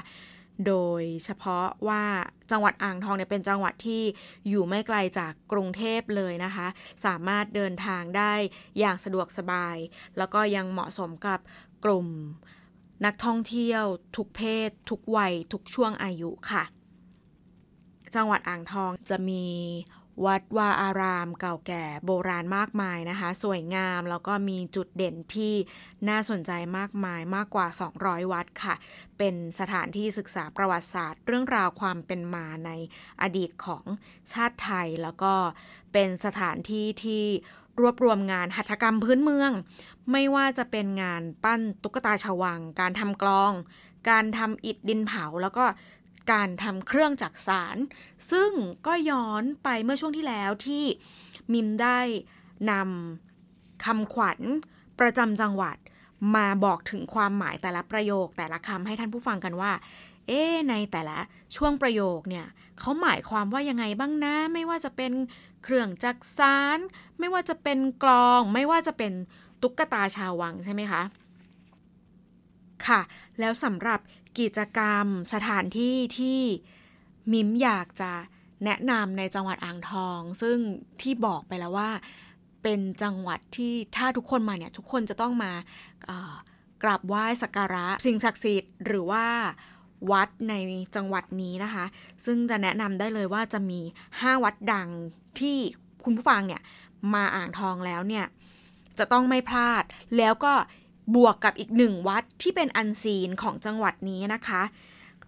โดยเฉพาะว่าจังหวัดอ่างทองเนี่ยเป็นจังหวัดที่อยู่ไม่ไกลจากกรุงเทพเลยนะคะ สามารถเดินทางได้อย่างสะดวกสบาย แล้วก็ยังเหมาะสมกับกลุ่มนักท่องเที่ยวทุกเพศ ทุกวัย ทุกช่วงอายุค่ะ จังหวัดอ่างทองจะมี วัดวาอารามเก่าแก่โบราณมากมายนะคะ สวยงามแล้วก็มีจุดเด่นที่น่าสนใจมากมายมากกว่า 200 วัดค่ะ เป็นสถานที่ศึกษาประวัติศาสตร์ เรื่องราวความเป็นมาในอดีตของชาติไทย แล้วก็เป็นสถานที่ที่รวบรวมงานหัตถกรรมพื้นเมือง ไม่ว่าจะเป็นงานปั้นตุ๊กตาชวัง การทำกลอง การทำอิฐดินเผาแล้วก็ การทำเครื่องจักสาร ซึ่งก็ย้อนไปเมื่อช่วงที่แล้วที่มิมได้นำคำขวัญประจำจังหวัดมาบอกถึงความหมายแต่ละประโยคแต่ละคำให้ท่านผู้ฟังกันว่า เอ๊ในแต่ละช่วงประโยคเนี่ยเขาหมายความว่ายังไงบ้างนะ ไม่ว่าจะเป็นเครื่องจักสารไม่ว่าจะเป็นกลอง ไม่ว่าจะเป็นตุ๊กตาชาววังใช่ไหมคะ ค่ะ แล้วสำหรับ กิจกรรมสถานที่ที่มิมอยากจะแนะนำในจังหวัดอ่างทอง ซึ่งที่บอกไปแล้วว่า เป็นจังหวัดที่ถ้าทุกคนมาเนี่ยทุกคนจะต้องมากราบไหว้สักการะ สิ่งศักดิ์สิทธิ์หรือว่าวัดในจังหวัดนี้นะคะ ซึ่งจะแนะนำได้เลยว่าจะมี 5 วัดดังที่คุณผู้ฟังเนี่ยมาอ่างทองแล้วเนี่ยจะต้องไม่พลาดแล้วก็ บวกกับอีกหนึ่งวัดที่เป็นอันซีนของจังหวัดนี้นะคะ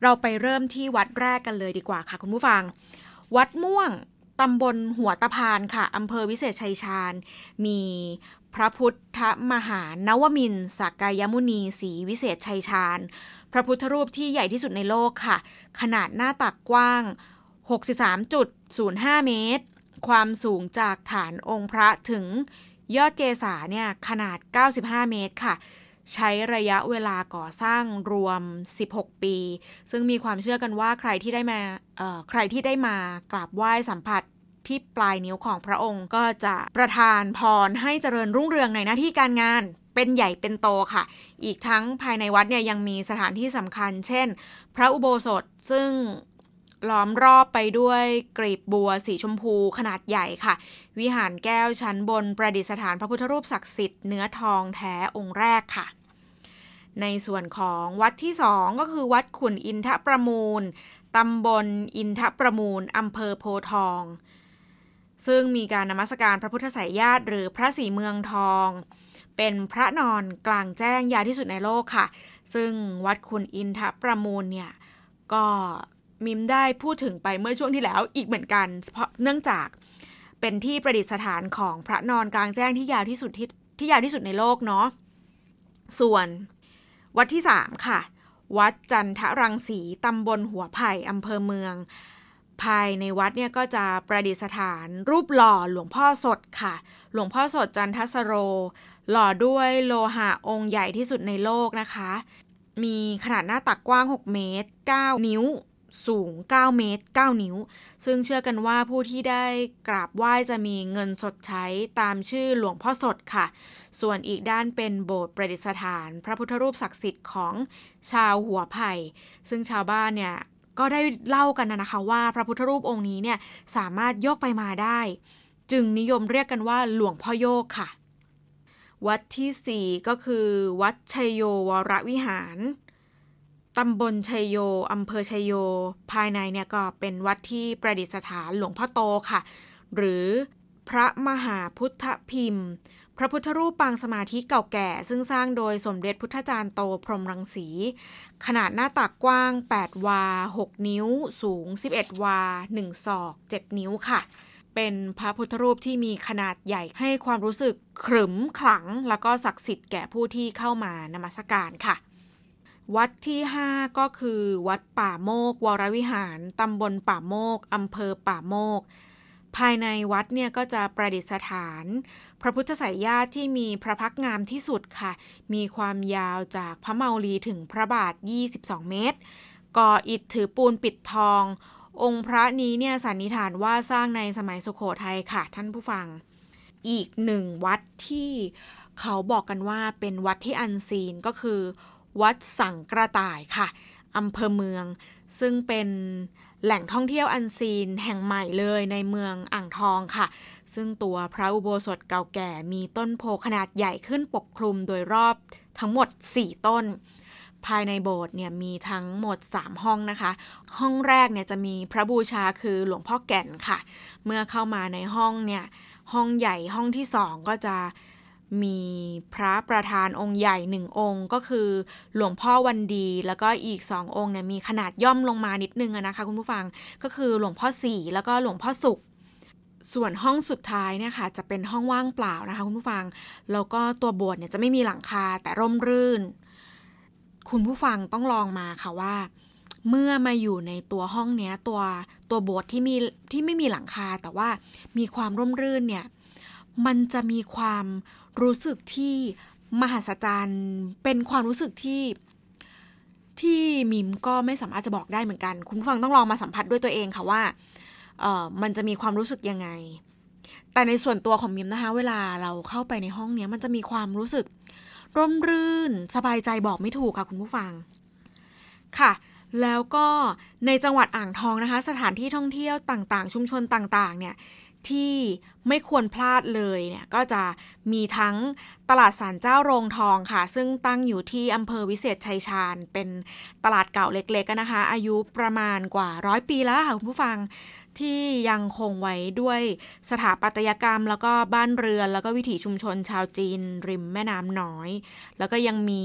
เราไปเริ่มที่วัดแรกกันเลยดีกว่าค่ะคุณผู้ฟัง วัดม่วงตำบลหัวตะพานค่ะอำเภอวิเศษชัยชาญ มีพระพุทธมหานวมินสักกายมุนีศรีวิเศษชัยชาญ พระพุทธรูปที่ใหญ่ที่สุดในโลกค่ะ ขนาดหน้าตักกว้าง 63.05 เมตร ความสูงจากฐานองค์พระถึง ยอดเกษาเนี่ยขนาด 95 เมตรค่ะ ใช้ระยะเวลาก่อสร้างรวม 16 ปี ซึ่งมีความเชื่อกันว่าใครที่ได้มาใครที่ได้มากราบไหว้สัมผัสที่ปลายนิ้วของพระองค์ก็จะประทานพรให้เจริญรุ่งเรืองในหน้าที่การงานเป็นใหญ่เป็นโตค่ะ อีกทั้งภายในวัดเนี่ยยังมีสถานที่สำคัญ เช่น พระอุโบสถซึ่ง ล้อมรอบไปด้วยกรีบบัวสีชมพูขนาดใหญ่ค่ะ วิหารแก้วชั้นบนประดิษฐานพระพุทธรูปศักดิ์สิทธิ์เนื้อทองแท้องค์แรกค่ะ ในส่วนของวัดที่สองก็คือวัดขุนอินทประมูลตำบลอินทประมูลอำเภอโพทอง ซึ่งมีการนมัสการพระพุทธสายญาติหรือพระศรีเมืองทอง เป็นพระนอนกลางแจ้งยาวที่สุดในโลกค่ะ ซึ่งวัดขุนอินทประมูลเนี่ยก็ มิมได้พูดถึงไปเมื่อช่วงที่แล้วอีกเหมือนกัน เพราะเนื่องจากเป็นที่ประดิษฐานของพระนอนกลางแจ้งที่ยาวที่สุดที่ที่ยาวที่สุดในโลกเนาะส่วนวัดที่ 3 ค่ะ วัดจันทรังสีตำบลหัวไผ่อำเภอเมือง ภายในวัดเนี่ยก็จะประดิษฐานรูปหล่อหลวงพ่อสดค่ะ หลวงพ่อสดจันทสโร หล่อด้วยโลหะองค์ใหญ่ที่สุดในโลกนะคะ มีขนาดหน้าตักกว้าง 6 เมตร 9 นิ้ว สูง 9 เมตร 9 นิ้ว ซึ่งเชื่อกันว่าผู้ที่ได้กราบไหว้จะมีเงินสดใช้ตามชื่อหลวงพ่อสดค่ะ ส่วนอีกด้านเป็นโบสถ์ประดิษฐาน พระพุทธรูปศักดิ์สิทธิ์ของชาวหัวไผ่ ซึ่งชาวบ้านเนี่ยก็ได้เล่ากันนะคะว่าพระพุทธรูปองค์นี้เนี่ยสามารถโยกไปมาได้ จึงนิยมเรียกกันว่าหลวงพ่อโยกค่ะ วัดที่ 4 ก็คือ วัดชัยโยวรวิหาร ตำบลชัยโย อำเภอชัยโย ภายในเนี่ยก็เป็นวัดที่ประดิษฐานหลวงพ่อโตค่ะ หรือพระมหาพุทธพิมพ์ พระพุทธรูปปางสมาธิเก่าแก่ ซึ่งสร้างโดยสมเด็จพุทธจารย์โตพรหมรังสี ขนาดหน้าตักกว้าง 8 วา 6 นิ้ว สูง 11 วา 1 ศอก 7 นิ้วค่ะ เป็นพระพุทธรูปที่มีขนาดใหญ่ให้ความรู้สึกขรึมขลัง แล้วก็ศักดิ์สิทธิ์แก่ผู้ที่เข้ามานมัสการค่ะ วัดที่ 5 ก็คือวัดป่าโมก วรวิหาร ตำบลป่าโมก อำเภอป่าโมก ภายในวัดเนี่ยก็จะประดิษฐาน พระพุทธสายญาติที่มีพระพักงามที่สุดค่ะ มีความยาวจากพระเมาลีถึงพระบาท 22 เมตร ก่ออิฐถือปูนปิดทอง องค์พระนี้เนี่ยสันนิษฐานว่าสร้างในสมัยสุโขทัยค่ะ ท่านผู้ฟัง อีกหนึ่งวัดที่เขาบอกกันว่าเป็นวัดที่อันซีนก็คือ วัดสังกระต่ายค่ะอำเภอเมือง ซึ่งเป็นแหล่งท่องเที่ยวอันซีนแห่งใหม่เลยในเมืองอ่างทองค่ะ ซึ่งตัวพระอุโบสถเก่าแก่มีต้นโพขนาดใหญ่ขึ้นปกคลุมโดยรอบทั้งหมด 4 ต้น ภายในโบสถ์เนี่ยมีทั้งหมด 3 ห้องนะคะ ห้องแรกเนี่ยจะมีพระบูชาคือหลวงพ่อแก่นค่ะ เมื่อเข้ามาในห้องเนี่ยห้องใหญ่ห้องที่สองก็จะ มีพระประธานองค์ใหญ่หนึ่งองค์ ก็คือหลวงพ่อวันดี แล้วก็อีกสององค์เนี่ยมีขนาดย่อมลงมานิดนึงนะคะคุณผู้ฟังก็คือหลวงพ่อสี่แล้วก็หลวงพ่อสุข ส่วนห้องสุดท้ายเนี่ยค่ะจะเป็นห้องว่างเปล่านะคะคุณผู้ฟังแล้วก็ตัวโบสถ์เนี่ยจะไม่มีหลังคาแต่ร่มรื่น คุณผู้ฟังต้องลองมาค่ะว่า เมื่อมาอยู่ในตัวห้องเนี้ยตัวตัวโบสถ์ที่มีที่ไม่มีหลังคาแต่ว่ามีความร่มรื่นเนี่ยมันจะมีความ รู้สึกที่มหัศจรรย์ เป็นความรู้สึกที่ที่มิมก็ไม่สามารถจะบอกได้เหมือนกัน คุณผู้ฟังต้องลองมาสัมผัสด้วยตัวเองค่ะว่าเออมันจะมีความรู้สึกยังไง แต่ในส่วนตัวของมิมนะคะ เวลาเราเข้าไปในห้องนี้มันจะมีความรู้สึก ร่มรื่น สบายใจบอกไม่ถูกค่ะคุณผู้ฟัง ค่ะ แล้วก็ในจังหวัดอ่างทองนะคะ สถานที่ท่องเที่ยวต่างๆ ชุมชนต่างๆ เนี่ย ที่ไม่ควรพลาดเลยเนี่ยก็จะมีทั้งตลาดสารเจ้าโรงทองค่ะ ซึ่งตั้งอยู่ที่อำเภอวิเศษชัยชาญ เป็นตลาดเก่าเล็กๆนะคะ อายุประมาณกว่าร้อยปีแล้วค่ะคุณผู้ฟังที่ยังคงไว้ด้วยสถาปัตยกรรม แล้วก็บ้านเรือน แล้วก็วิถีชุมชนชาวจีน ริมแม่น้ำน้อย แล้วก็ยังมี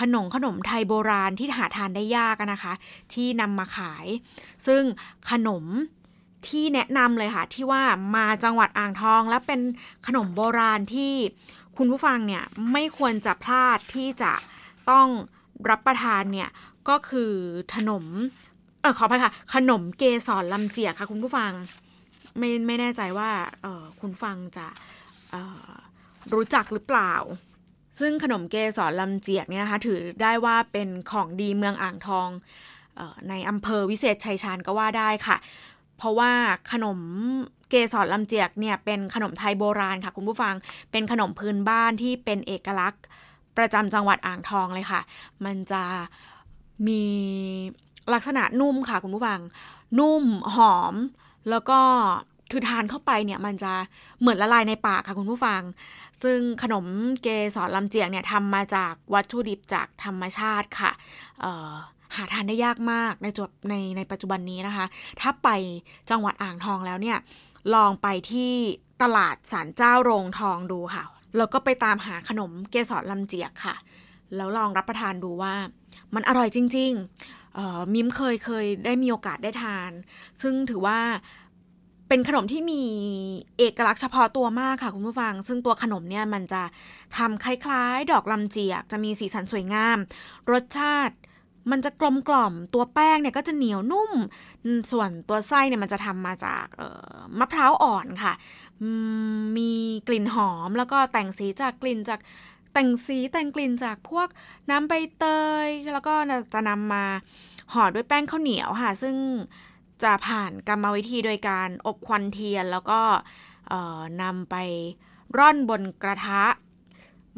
ขนมขนมไทยโบราณที่หาทานได้ยากนะคะ ที่นำมาขาย ซึ่งขนม ที่แนะนำเลยค่ะ ที่ว่ามาจังหวัดอ่างทอง และเป็นขนมโบราณที่คุณผู้ฟังเนี่ยไม่ควรจะพลาดที่จะต้องรับประทานเนี่ยก็คือขนมเออขอไปค่ะ ขนมเกสรลำเจียกค่ะ คุณผู้ฟังไม่ไม่แน่ใจว่าเออคุณฟังจะรู้จักหรือเปล่า ซึ่งขนมเกสรลำเจียกเนี่ยนะคะถือได้ว่าเป็นของดีเมืองอ่างทองในอำเภอวิเศษชัยชาญก็ว่าได้ค่ะ เพราะว่าขนมเกสรลำเจียกเนี่ยเป็นขนมไทยโบราณค่ะ คุณผู้ฟังเป็นขนมพื้นบ้านที่เป็นเอกลักษณ์ประจำจังหวัดอ่างทองเลยค่ะ มันจะมีลักษณะนุ่มค่ะ คุณผู้ฟัง นุ่มหอม แล้วก็คือทานเข้าไปเนี่ยมันจะเหมือนละลายในปากค่ะคุณผู้ฟัง ซึ่งขนมเกสรลำเจียกเนี่ยทำมาจากวัตถุดิบจากธรรมชาติค่ะ หาทานได้ยากมากในจุดในในปัจจุบันนี้นะคะ ถ้าไปจังหวัดอ่างทองแล้วเนี่ย ลองไปที่ตลาดสารเจ้าโรงทองดูค่ะ แล้วก็ไปตามหาขนมเกสรลำเจียกค่ะ แล้วลองรับประทานดูว่ามันอร่อยจริงๆ มิมเคยเคยได้มีโอกาสได้ทาน ซึ่งถือว่าเป็นขนมที่มีเอกลักษณ์เฉพาะตัวมากค่ะคุณผู้ฟัง ซึ่งตัวขนมเนี่ยมันจะทำคล้ายๆ ดอกลำเจียก จะมีสีสันสวยงาม รสชาติ มันจะกลมกล่อมตัวแป้งเนี่ยก็จะเหนียวนุ่ม ส่วนตัวไส้เนี่ยมันจะทำมาจากมะพร้าวอ่อนค่ะ มีกลิ่นหอมแล้วก็แต่งสีจากกลิ่นจากแต่งสีแต่งกลิ่นจากพวกน้ำใบเตย แล้วก็จะนำมาห่อด้วยแป้งข้าวเหนียวค่ะ ซึ่งจะผ่านกรรมวิธีโดยการอบควันเทียน แล้วก็นำไปร่อนบนกระทะ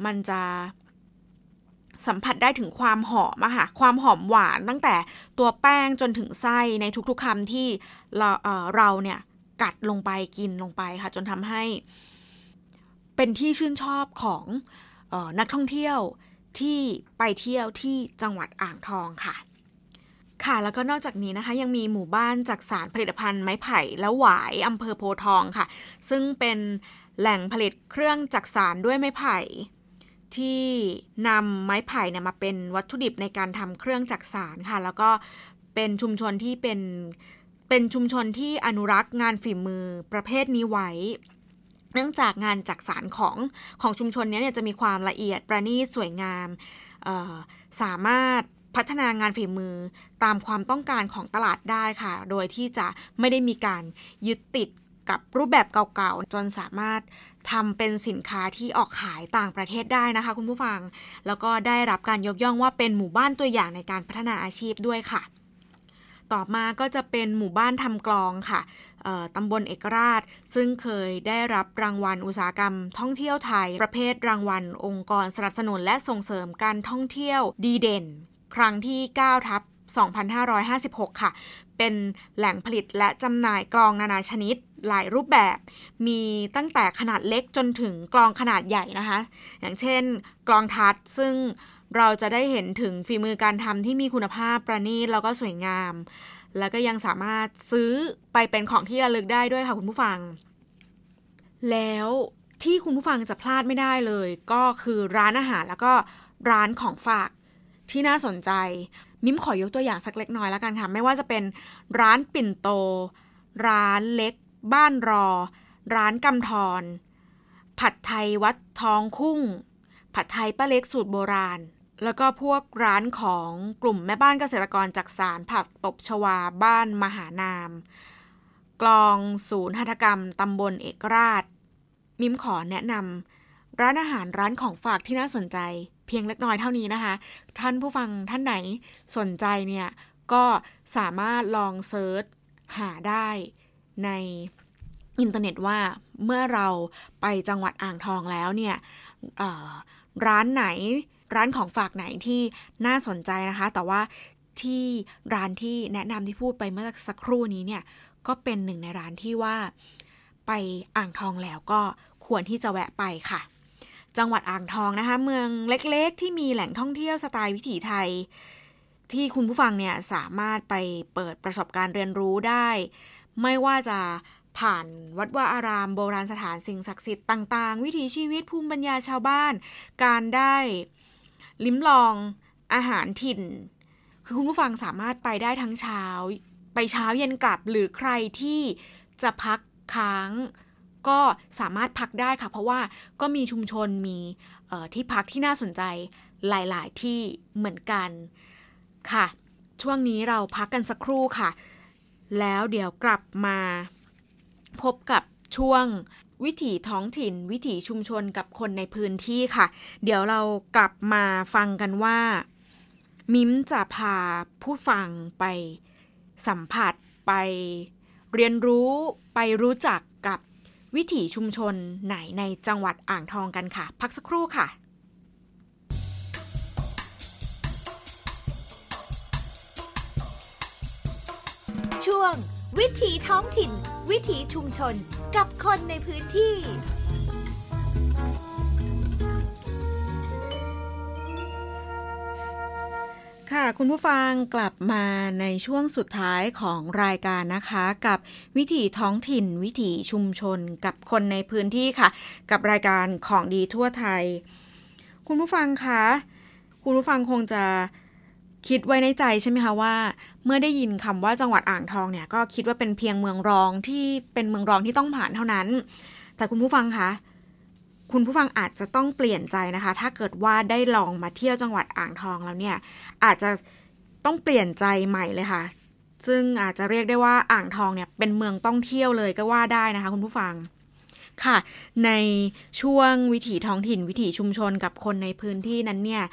มันจะ สัมผัสได้ถึงความหอมอะค่ะความหอมหวานตั้งแต่ตัวแป้งจนถึงไส้ในทุกๆคำที่เราเเราเนี่ยกัดลงไปกินลงไปค่ะ จนทำให้เป็นที่ชื่นชอบของออนักท่องเที่ยวที่ไปเที่ยวที่จังหวัดอ่างทองค่ะ ค่ะแล้วก็นอกจากนี้นะคะ ยังมีหมู่บ้านจักสารผลิตภัณฑ์ไม้ไผ่และหวายอำเภอโพทองค่ะ ซึ่งเป็นแหล่งผลิตเครื่องจักสารด้วยไม้ไผ่ ที่นำไม้ไผ่เนี่ยมาเป็นวัตถุดิบในการทำเครื่องจักสารค่ะ แล้วก็เป็นชุมชนที่เป็นเป็นชุมชนที่อนุรักษ์งานฝีมือประเภทนี้ไว้ เนื่องจากงานจักสารของของชุมชนนี้เนี่ยจะมีความละเอียดประณีตสวยงามสามารถพัฒนางานฝีมือตามความต้องการของตลาดได้ค่ะ โดยที่จะไม่ได้มีการยึดติด กับรูปแบบเก่าๆ จนสามารถทำเป็นสินค้าที่ออกขายต่างประเทศได้นะคะ คุณผู้ฟัง แล้วก็ได้รับการยกย่องว่าเป็นหมู่บ้านตัวอย่างในการพัฒนาอาชีพด้วยค่ะ ต่อมาก็จะเป็นหมู่บ้านทำกลองค่ะตำบลเอกราช ซึ่งเคยได้รับรางวัลอุตสาหกรรม ท่องเที่ยวไทย ประเภทรางวัล องค์กรสนับสนุนและส่งเสริมการท่องเที่ยวดีเด่น ครั้งที่ 9 ทับ 2556 ค่ะ เป็นแหล่งผลิตและจำหน่ายกลองนานาชนิด หลายรูปแบบ มีตั้งแต่ขนาดเล็กจนถึงกลองขนาดใหญ่นะคะ อย่างเช่น กลองทัดซึ่งเราจะได้เห็นถึงฝีมือการทำที่มีคุณภาพประณีตแล้วก็สวยงาม แล้วก็ยังสามารถซื้อไปเป็นของที่ระลึกได้ด้วยค่ะคุณผู้ฟัง แล้วที่คุณผู้ฟังจะพลาดไม่ได้เลย ก็คือร้านอาหารแล้วก็ร้านของฝากที่น่าสนใจ มิมขอยกตัวอย่างสักเล็กน้อยแล้วกันค่ะ ไม่ว่าจะเป็นร้านปิ่นโต ร้านเล็ก บ้านรอ ร้านกำธรผัดไทยวัดทองคุ้ง ผัดไทยป้าเล็กสูตรโบราณ แล้วก็พวกร้านของกลุ่มแม่บ้านเกษตรกรจากสารผักตบชวาบ้านมหานาม กลองศูนย์หัตถกรรมตำบลเอกราช มิมขอแนะนำร้านอาหารร้านของฝากที่น่าสนใจ เพียงเล็กน้อยเท่านี้นะคะ ท่านผู้ฟังท่านไหนสนใจเนี่ยก็สามารถลอง search หาได้ใน อินเทอร์เน็ตว่าเมื่อเราไปจังหวัดอ่างทองแล้วเนี่ยร้านไหนร้านของฝากไหนที่น่าสนใจนะคะ แต่ว่าที่ร้านที่แนะนำที่พูดไปเมื่อสักครู่นี้เนี่ยก็เป็นหนึ่งในร้านที่ว่าไปอ่างทองแล้วก็ควรที่จะแวะไปค่ะ จังหวัดอ่างทองนะคะ เมืองเล็กๆ ที่มีแหล่งท่องเที่ยวสไตล์วิถีไทย ที่คุณผู้ฟังเนี่ยสามารถไปเปิดประสบการณ์เรียนรู้ได้ ไม่ว่าจะ ผ่านวัดวาอารามโบราณสถานสิ่งศักดิ์สิทธิ์ต่างๆ วิถีชีวิตภูมิปัญญาชาวบ้าน การได้ลิ้มลองอาหารถิ่น คือคุณผู้ฟังสามารถไปได้ทั้งเช้า ไปเช้าเย็นกลับหรือใครที่จะพักค้างก็สามารถพักได้ค่ะ เพราะว่าก็มีชุมชนมีที่พักที่น่าสนใจหลายๆ ที่เหมือนกันค่ะ ช่วงนี้เราพักกันสักครู่ค่ะ แล้วเดี๋ยวกลับมา พบกับช่วงวิถีท้องถิ่น วิถีชุมชนกับคนในพื้นที่ค่ะ เดี๋ยวเรากลับมาฟังกันว่า มิมจะพาผู้ฟังไปสัมผัสไปเรียนรู้ไปรู้จักกับวิถีชุมชนไหนในจังหวัดอ่างทองกันค่ะ พักสักครู่ค่ะช่วง วิถีท้องถิ่น วิถีชุมชนกับคนในพื้นที่ ค่ะคุณผู้ฟังกลับมาในช่วงสุดท้ายของรายการนะคะ กับวิถีท้องถิ่น วิถีชุมชนกับคนในพื้นที่ค่ะ กับรายการของดีทั่วไทย คุณผู้ฟังคะคุณผู้ฟังคงจะ คิดไว้ในใจใช่ไหมคะว่า เมื่อได้ยินคำว่าจังหวัดอ่างทองเนี่ยก็คิดว่าเป็นเพียงเมืองรองที่เป็นเมืองรองที่ต้องผ่านเท่านั้น แต่คุณผู้ฟังคะคุณผู้ฟังอาจจะต้องเปลี่ยนใจนะคะ ถ้าเกิดว่าได้ลองมาเที่ยวจังหวัดอ่างทองแล้วเนี่ย อาจจะต้องเปลี่ยนใจใหม่เลยค่ะ ซึ่งอาจจะเรียกได้ว่าอ่างทองเนี่ยเป็นเมืองต้องเที่ยวเลยก็ว่าได้นะคะ คุณผู้ฟัง ค่ะ ในช่วงวิถีท้องถิ่นวิถีชุมชนกับคนในพื้นที่นั้นเนี่ย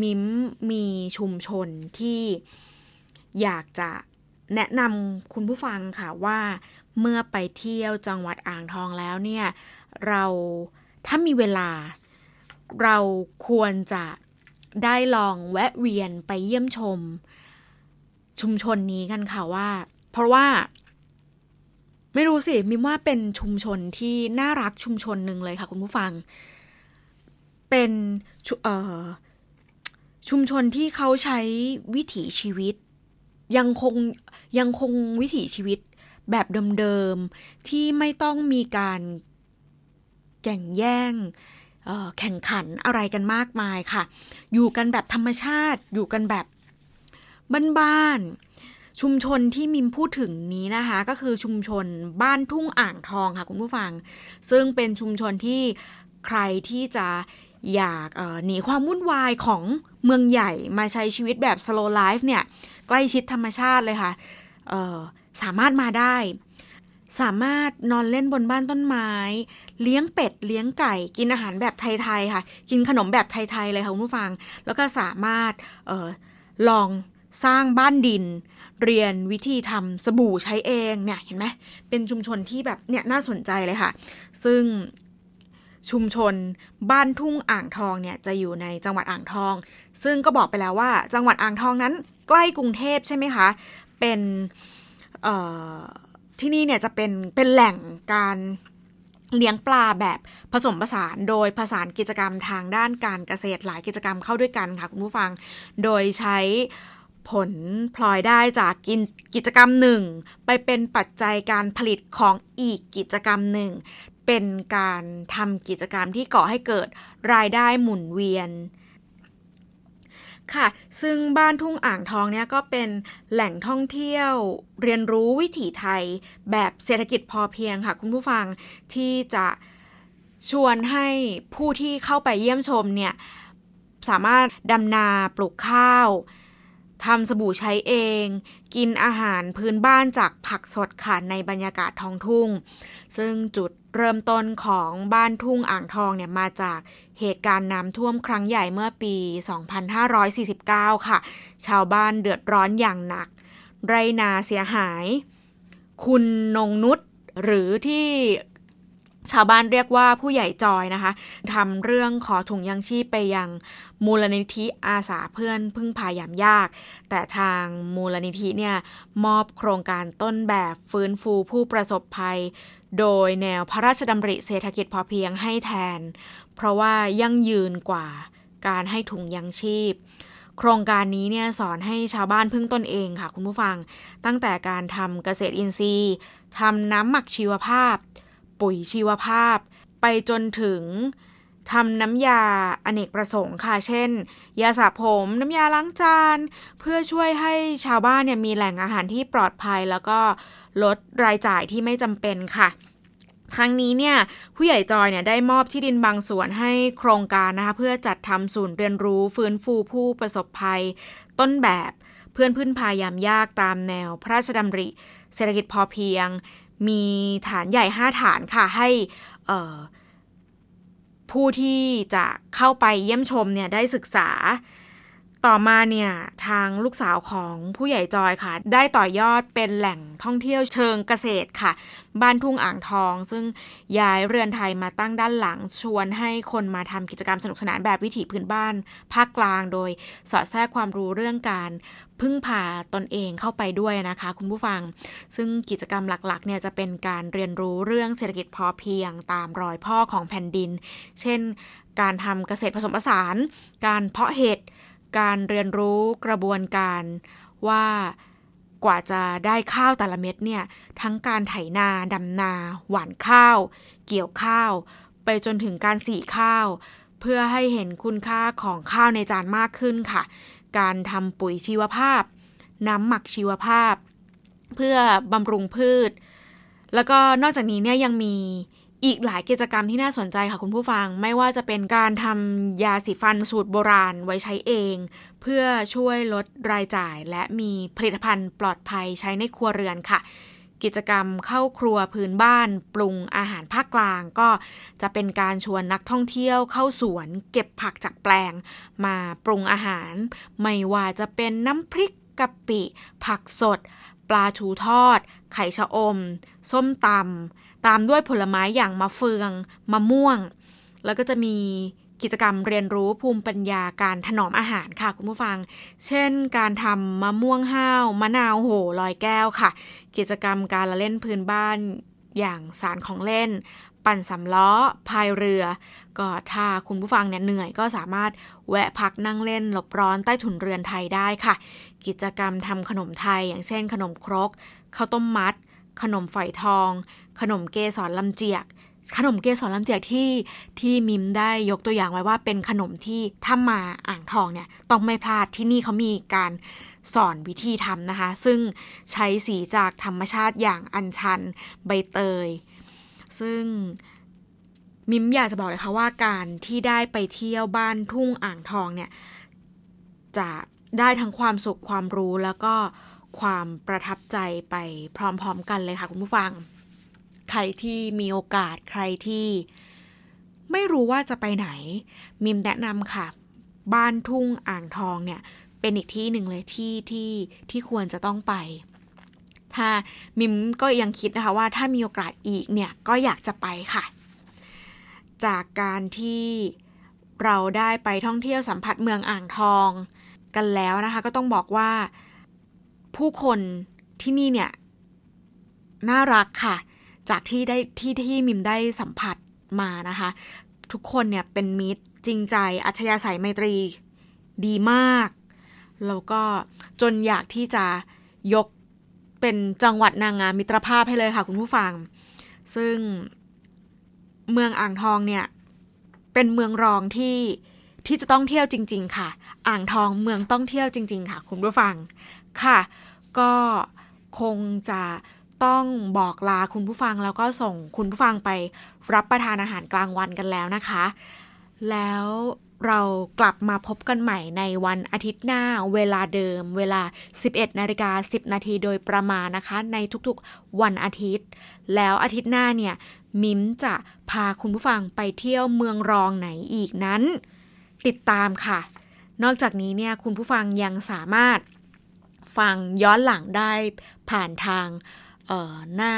มิมมีชุมชนที่อยากจะแนะนำคุณผู้ฟังค่ะว่าเมื่อไปเที่ยวจังหวัดอ่างทองแล้วเนี่ย เราถ้ามีเวลา เราควรจะได้ลองแวะเวียนไปเยี่ยมชม ชุมชนนี้กันค่ะว่า เพราะว่า ไม่รู้สิมิมว่าเป็นชุมชนที่น่ารักชุมชนหนึ่งเลยค่ะ คุณผู้ฟัง เป็นชุมชนที่เขาใช้วิถีชีวิต ยังคงยังคงวิถีชีวิตแบบเดิมๆ ที่ไม่ต้องมีการแข่งแย่งแข่งขันอะไรกันมากมายค่ะ อยู่กันแบบธรรมชาติ อยู่กันแบบบ้านๆ ชุมชนที่มิมพูดถึงนี้นะคะ ก็คือชุมชนบ้านทุ่งอ่างทองค่ะคุณผู้ฟัง ซึ่งเป็นชุมชนที่ใครที่จะอยากหนีความวุ่นวายของเมืองใหญ่มาใช้ชีวิตแบบ slow life เนี่ย ใกล้ชิดธรรมชาติเลยค่ะสามารถมาได้ สามารถนอนเล่นบนบ้านต้นไม้ เลี้ยงเป็ด เลี้ยงไก่ กินอาหารแบบไทย ๆ ค่ะ กินขนมแบบไทย ๆ เลยค่ะคุณผู้ฟัง แล้วก็สามารถออลองสร้างบ้านดิน เรียนวิธีทำสบู่ใช้เองเนี่ยเห็นไหมเป็นชุมชนที่แบบเนี่ยน่าสนใจเลยค่ะ ซึ่งชุมชนบ้านทุ่งอ่างทองเนี่ยจะอยู่ในจังหวัดอ่างทอง ซึ่งก็บอกไปแล้วว่า จังหวัดอ่างทองนั้น ใกล้กรุงเทพใช่ไหมคะเป็นที่นี่เนี่ยจะเป็นเป็นแหล่งการเลี้ยงปลาแบบผสมผสานโดยผสานกิจกรรมทางด้านการเกษตรหลายกิจกรรมเข้าด้วยกันค่ะคุณผู้ฟัง โดยใช้ ผลพลอยได้จากกินกิจกรรมหนึ่ง ไปเป็นปัจจัยการผลิตของอีกกิจกรรมหนึ่ง เป็นการทำกิจกรรมที่ก่อให้เกิดรายได้หมุนเวียนค่ะ ซึ่งบ้านทุ่งอ่างทองเนี่ยก็เป็นแหล่งท่องเที่ยว เรียนรู้วิถีไทยแบบเศรษฐกิจพอเพียงค่ะ คุณผู้ฟังที่จะชวนให้ผู้ที่เข้าไปเยี่ยมชมเนี่ย สามารถดำนาปลูกข้าว ทำสบู่ใช้เอง กินอาหารพื้นบ้านจากผักสดค่ะในบรรยากาศท้องทุ่ง ซึ่งจุดเริ่มต้นของบ้านทุ่งอ่างทองเนี่ยมาจากเหตุการณ์น้ำท่วมครั้งใหญ่เมื่อปี 2549 ค่ะ ชาวบ้านเดือดร้อนอย่างหนัก ไรนาเสียหาย คุณนงนุชหรือที่ ชาวบ้านเรียกว่าผู้ใหญ่จอยนะคะทำเรื่องขอถุงยังชีพไปยังมูลนิธิอาสาเพื่อนพึ่งพายามยาก แต่ทางมูลนิธิเนี่ยมอบโครงการต้นแบบฟื้นฟูผู้ประสบภัย โดยแนวพระราชดำริเศรษฐกิจพอเพียงให้แทน เพราะว่ายั่งยืนกว่าการให้ถุงยังชีพโครงการนี้เนี่ยสอนให้ชาวบ้านพึ่งตนเองค่ะคุณผู้ฟัง ตั้งแต่การทำเกษตรอินทรีย์ทำน้ำหมักชีวภาพ ปุ๋ยชีวภาพ ไปจนถึงทำน้ำยาอเนกประสงค์ค่ะ เช่น ยาสระผม น้ำยาล้างจาน เพื่อช่วยให้ชาวบ้านเนี่ยมีแหล่งอาหารที่ปลอดภัย แล้วก็ลดรายจ่ายที่ไม่จำเป็นค่ะครั้งนี้เนี่ยผู้ใหญ่จอยเนี่ยได้มอบที่ดินบางส่วนให้โครงการนะคะเพื่อจัดทำศูนย์เรียนรู้ฟื้นฟูผู้ประสบภัย ต้นแบบเพื่อนพื้นพายามยากตามแนวพระราชดำริ เศรษฐกิจพอเพียง มีฐานใหญ่ 5 ฐานค่ะ ให้ผู้ที่จะเข้าไปเยี่ยมชมเนี่ยได้ศึกษา ต่อมาเนี่ยทางลูกสาวของผู้ใหญ่จอยค่ะ ได้ต่อยอดเป็นแหล่งท่องเที่ยวเชิงเกษตรค่ะ บ้านทุ่งอ่างทอง ซึ่งย้ายเรือนไทยมาตั้งด้านหลังชวนให้คนมาทำกิจกรรมสนุกสนานแบบวิถีพื้นบ้าน ภาคกลางโดยสอดแทรกความรู้เรื่องการพึ่งพาตนเองเข้าไปด้วยนะคะ คุณผู้ฟัง ซึ่งกิจกรรมหลักๆเนี่ยจะเป็นการเรียนรู้เรื่องเศรษฐกิจพอเพียงตามรอยพ่อของแผ่นดิน เช่น การทำเกษตรผสมผสาน การเพาะเห็ด การเรียนรู้กระบวนการว่ากว่าจะได้ข้าวแต่ละเม็ดเนี่ย ทั้งการไถนาดำนา หว่านข้าว เกี่ยวข้าว ไปจนถึงการสีข้าว เพื่อให้เห็นคุณค่าของข้าวในจานมากขึ้นค่ะ การทำปุ๋ยชีวภาพ น้ำหมักชีวภาพ เพื่อบำรุงพืช แล้วก็นอกจากนี้เนี่ยยังมี อีกหลายกิจกรรมที่น่าสนใจค่ะคุณผู้ฟัง ไม่ว่าจะเป็นการทำยาสีฟันสูตรโบราณไว้ใช้เอง เพื่อช่วยลดรายจ่าย และมีผลิตภัณฑ์ปลอดภัยใช้ในครัวเรือนค่ะ กิจกรรมเข้าครัวพื้นบ้าน ปรุงอาหารภาคกลาง ก็จะเป็นการชวนนักท่องเที่ยวเข้าสวน เก็บผักจากแปลง มาปรุงอาหาร ไม่ว่าจะเป็นน้ำพริกกะปิ ผักสด ปลาทูทอด ไข่ชะอม ส้มตำ ตามด้วยผลไม้อย่างมะเฟือง มะม่วง แล้วก็จะมีกิจกรรมเรียนรู้ภูมิปัญญาการถนอมอาหารค่ะคุณผู้ฟัง เช่น การทำมะม่วงห้าว มะนาวโหลอยแก้วค่ะ กิจกรรมการละเล่นพื้นบ้านอย่างสารของเล่น ปั่นสำล้อ พายเรือ ก็ถ้าคุณผู้ฟังเนี่ยเหนื่อยก็สามารถแวะพักนั่งเล่นหลบร้อนใต้ถุนเรือนไทยได้ค่ะ กิจกรรมทำขนมไทยอย่างเช่น ขนมครกข้าวต้มมัด ขนมฝอยทอง ขนมเกสรลำเจียก ขนมเกสรลำเจียกที่ที่มิมได้ยกตัวอย่างไว้ว่าเป็นขนมที่ถ้ามาอ่างทองเนี่ยต้องไม่พลาดที่นี่เขามีการสอนวิธีทำนะคะ ซึ่งใช้สีจากธรรมชาติอย่างอัญชันใบเตย ซึ่งมิมอยากจะบอกเลยค่ะว่าการที่ได้ไปเที่ยวบ้านทุ่งอ่างทองเนี่ยจะได้ทั้งความสุขความรู้แล้วก็ ความประทับใจไปพร้อมๆกันเลยค่ะคุณผู้ฟัง ใครที่มีโอกาสใครที่ไม่รู้ว่าจะไปไหน มิมแนะนำค่ะ บ้านทุ่งอ่างทองเนี่ยเป็นอีกที่หนึ่งเลยที่ที่ที่ควรจะต้องไป ถ้ามิมก็ยังคิดนะคะว่าถ้ามีโอกาสอีกเนี่ยก็อยากจะไปค่ะ จากการที่เราได้ไปท่องเที่ยวสัมผัสเมืองอ่างทอง กันแล้วนะคะ ก็ต้องบอกว่า ผู้คนที่นี่เนี่ย น่ารักค่ะ จากที่ได้ที่ที่มิมได้สัมผัสมานะคะ ทุกคนเนี่ยเป็นมิตรจริงใจอัธยาศัยไมตรีดีมาก แล้วก็จนอยากที่จะยกเป็นจังหวัดนางงามมิตรภาพให้เลยค่ะคุณผู้ฟัง ซึ่งเมืองอ่างทองเนี่ย เป็นเมืองรองที่ที่จะต้องเที่ยวจริง ๆ ค่ะ อ่างทองเมืองต้องเที่ยวจริง ๆ ค่ะ คุณผู้ฟัง ค่ะ ก็คงจะต้องบอกลาคุณผู้ฟังแล้วก็ส่งคุณผู้ฟังไปรับประทานอาหารกลางวันกันแล้วนะคะ แล้วเรากลับมาพบกันใหม่ในวันอาทิตย์หน้าเวลาเดิม เวลา 11นาฬิกา10 นาทีโดยประมาณนะคะ ในทุกๆวันอาทิตย์ แล้วอาทิตย์หน้าเนี่ย มิมจะพาคุณผู้ฟังไปเที่ยวเมืองรองไหนอีกนั้น ติดตามค่ะ นอกจากนี้เนี่ยคุณผู้ฟังยังสามารถ ฟังย้อนหลังได้ผ่านทางหน้า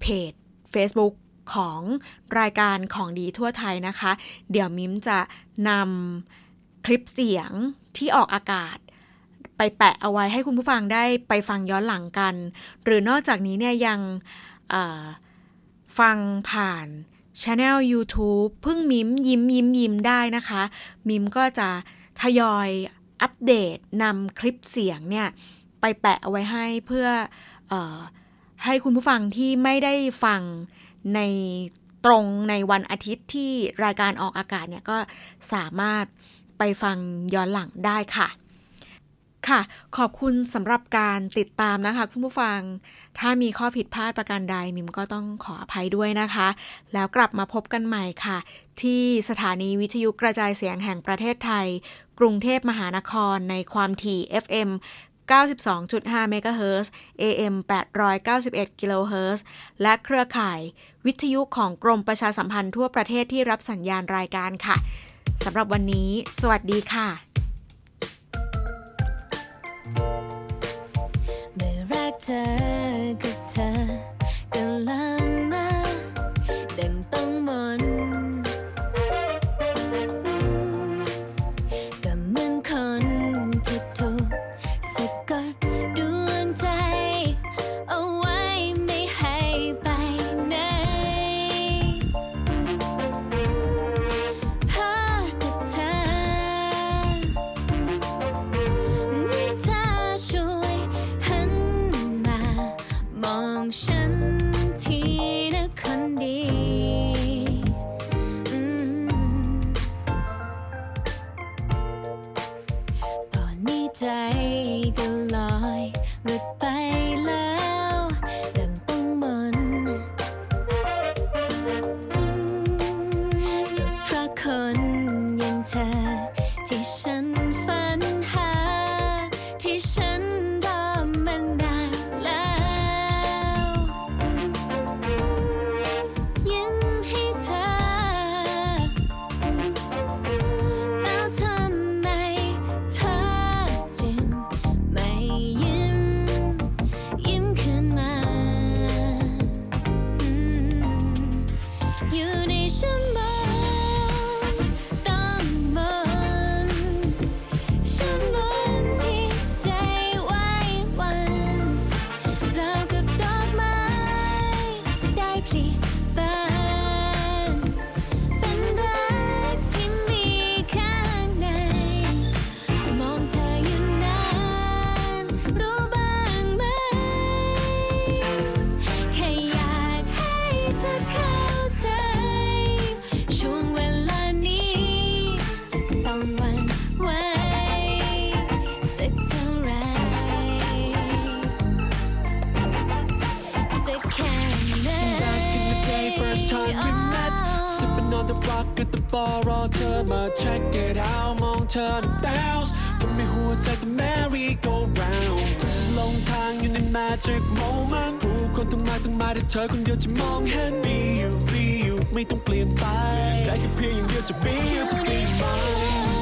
เพจ Facebook ของรายการของดีทั่วไทยนะคะ เดี๋ยวมิมจะนำคลิปเสียงที่ออกอากาศ ไปแปะเอาไว้ให้คุณผู้ฟังได้ไปฟังย้อนหลังกัน หรือนอกจากนี้เนี่ยยังฟังผ่านช anel YouTube พึ่งมิมยิ้มยิ้มยิ้มได้นะคะ มิมก็จะทยอย อัปเดตนำคลิปเสียงเนี่ย ไปแปะเอาไว้ให้เพื่ออให้คุณผู้ฟังที่ไม่ได้ฟังในตรงในวันอาทิตย์ที่รายการออกอากาศเนี่ย ก็สามารถไปฟังย้อนหลังได้ค่ะ ค่ะ ขอบคุณสำหรับการติดตามนะคะ คุณผู้ฟัง ถ้ามีข้อผิดพลาดประการใดมิมก็ต้องขออภัยด้วยนะคะ แล้วกลับมาพบกันใหม่ค่ะ ที่สถานีวิทยุกระจายเสียงแห่งประเทศไทย กรุงเทพมหานครในความถี่ FM 92.5เมกะเฮิร์ AM 891กิโลเฮิรตซ์และเครือข่ายวิทยุของกรมประชาสัมพันธ์ทั่วประเทศที่รับสัญญาณรายการค่ะ สำหรับวันนี้ สวัสดีค่ะ เมื่อรักเธอกับเธอ check it out มองเธอ bounce ทำให้หัวใจก็ merry go round ลงทางอยู่ใน magic moment ผู้คคนต้องมาต้องมาแต่เธอคนเดียวจะมองเห็น Be you be you ไม่ต้องเปลี่ยนไป ได้แค่เพียงอย่างเดียวจะ be you จะ be mine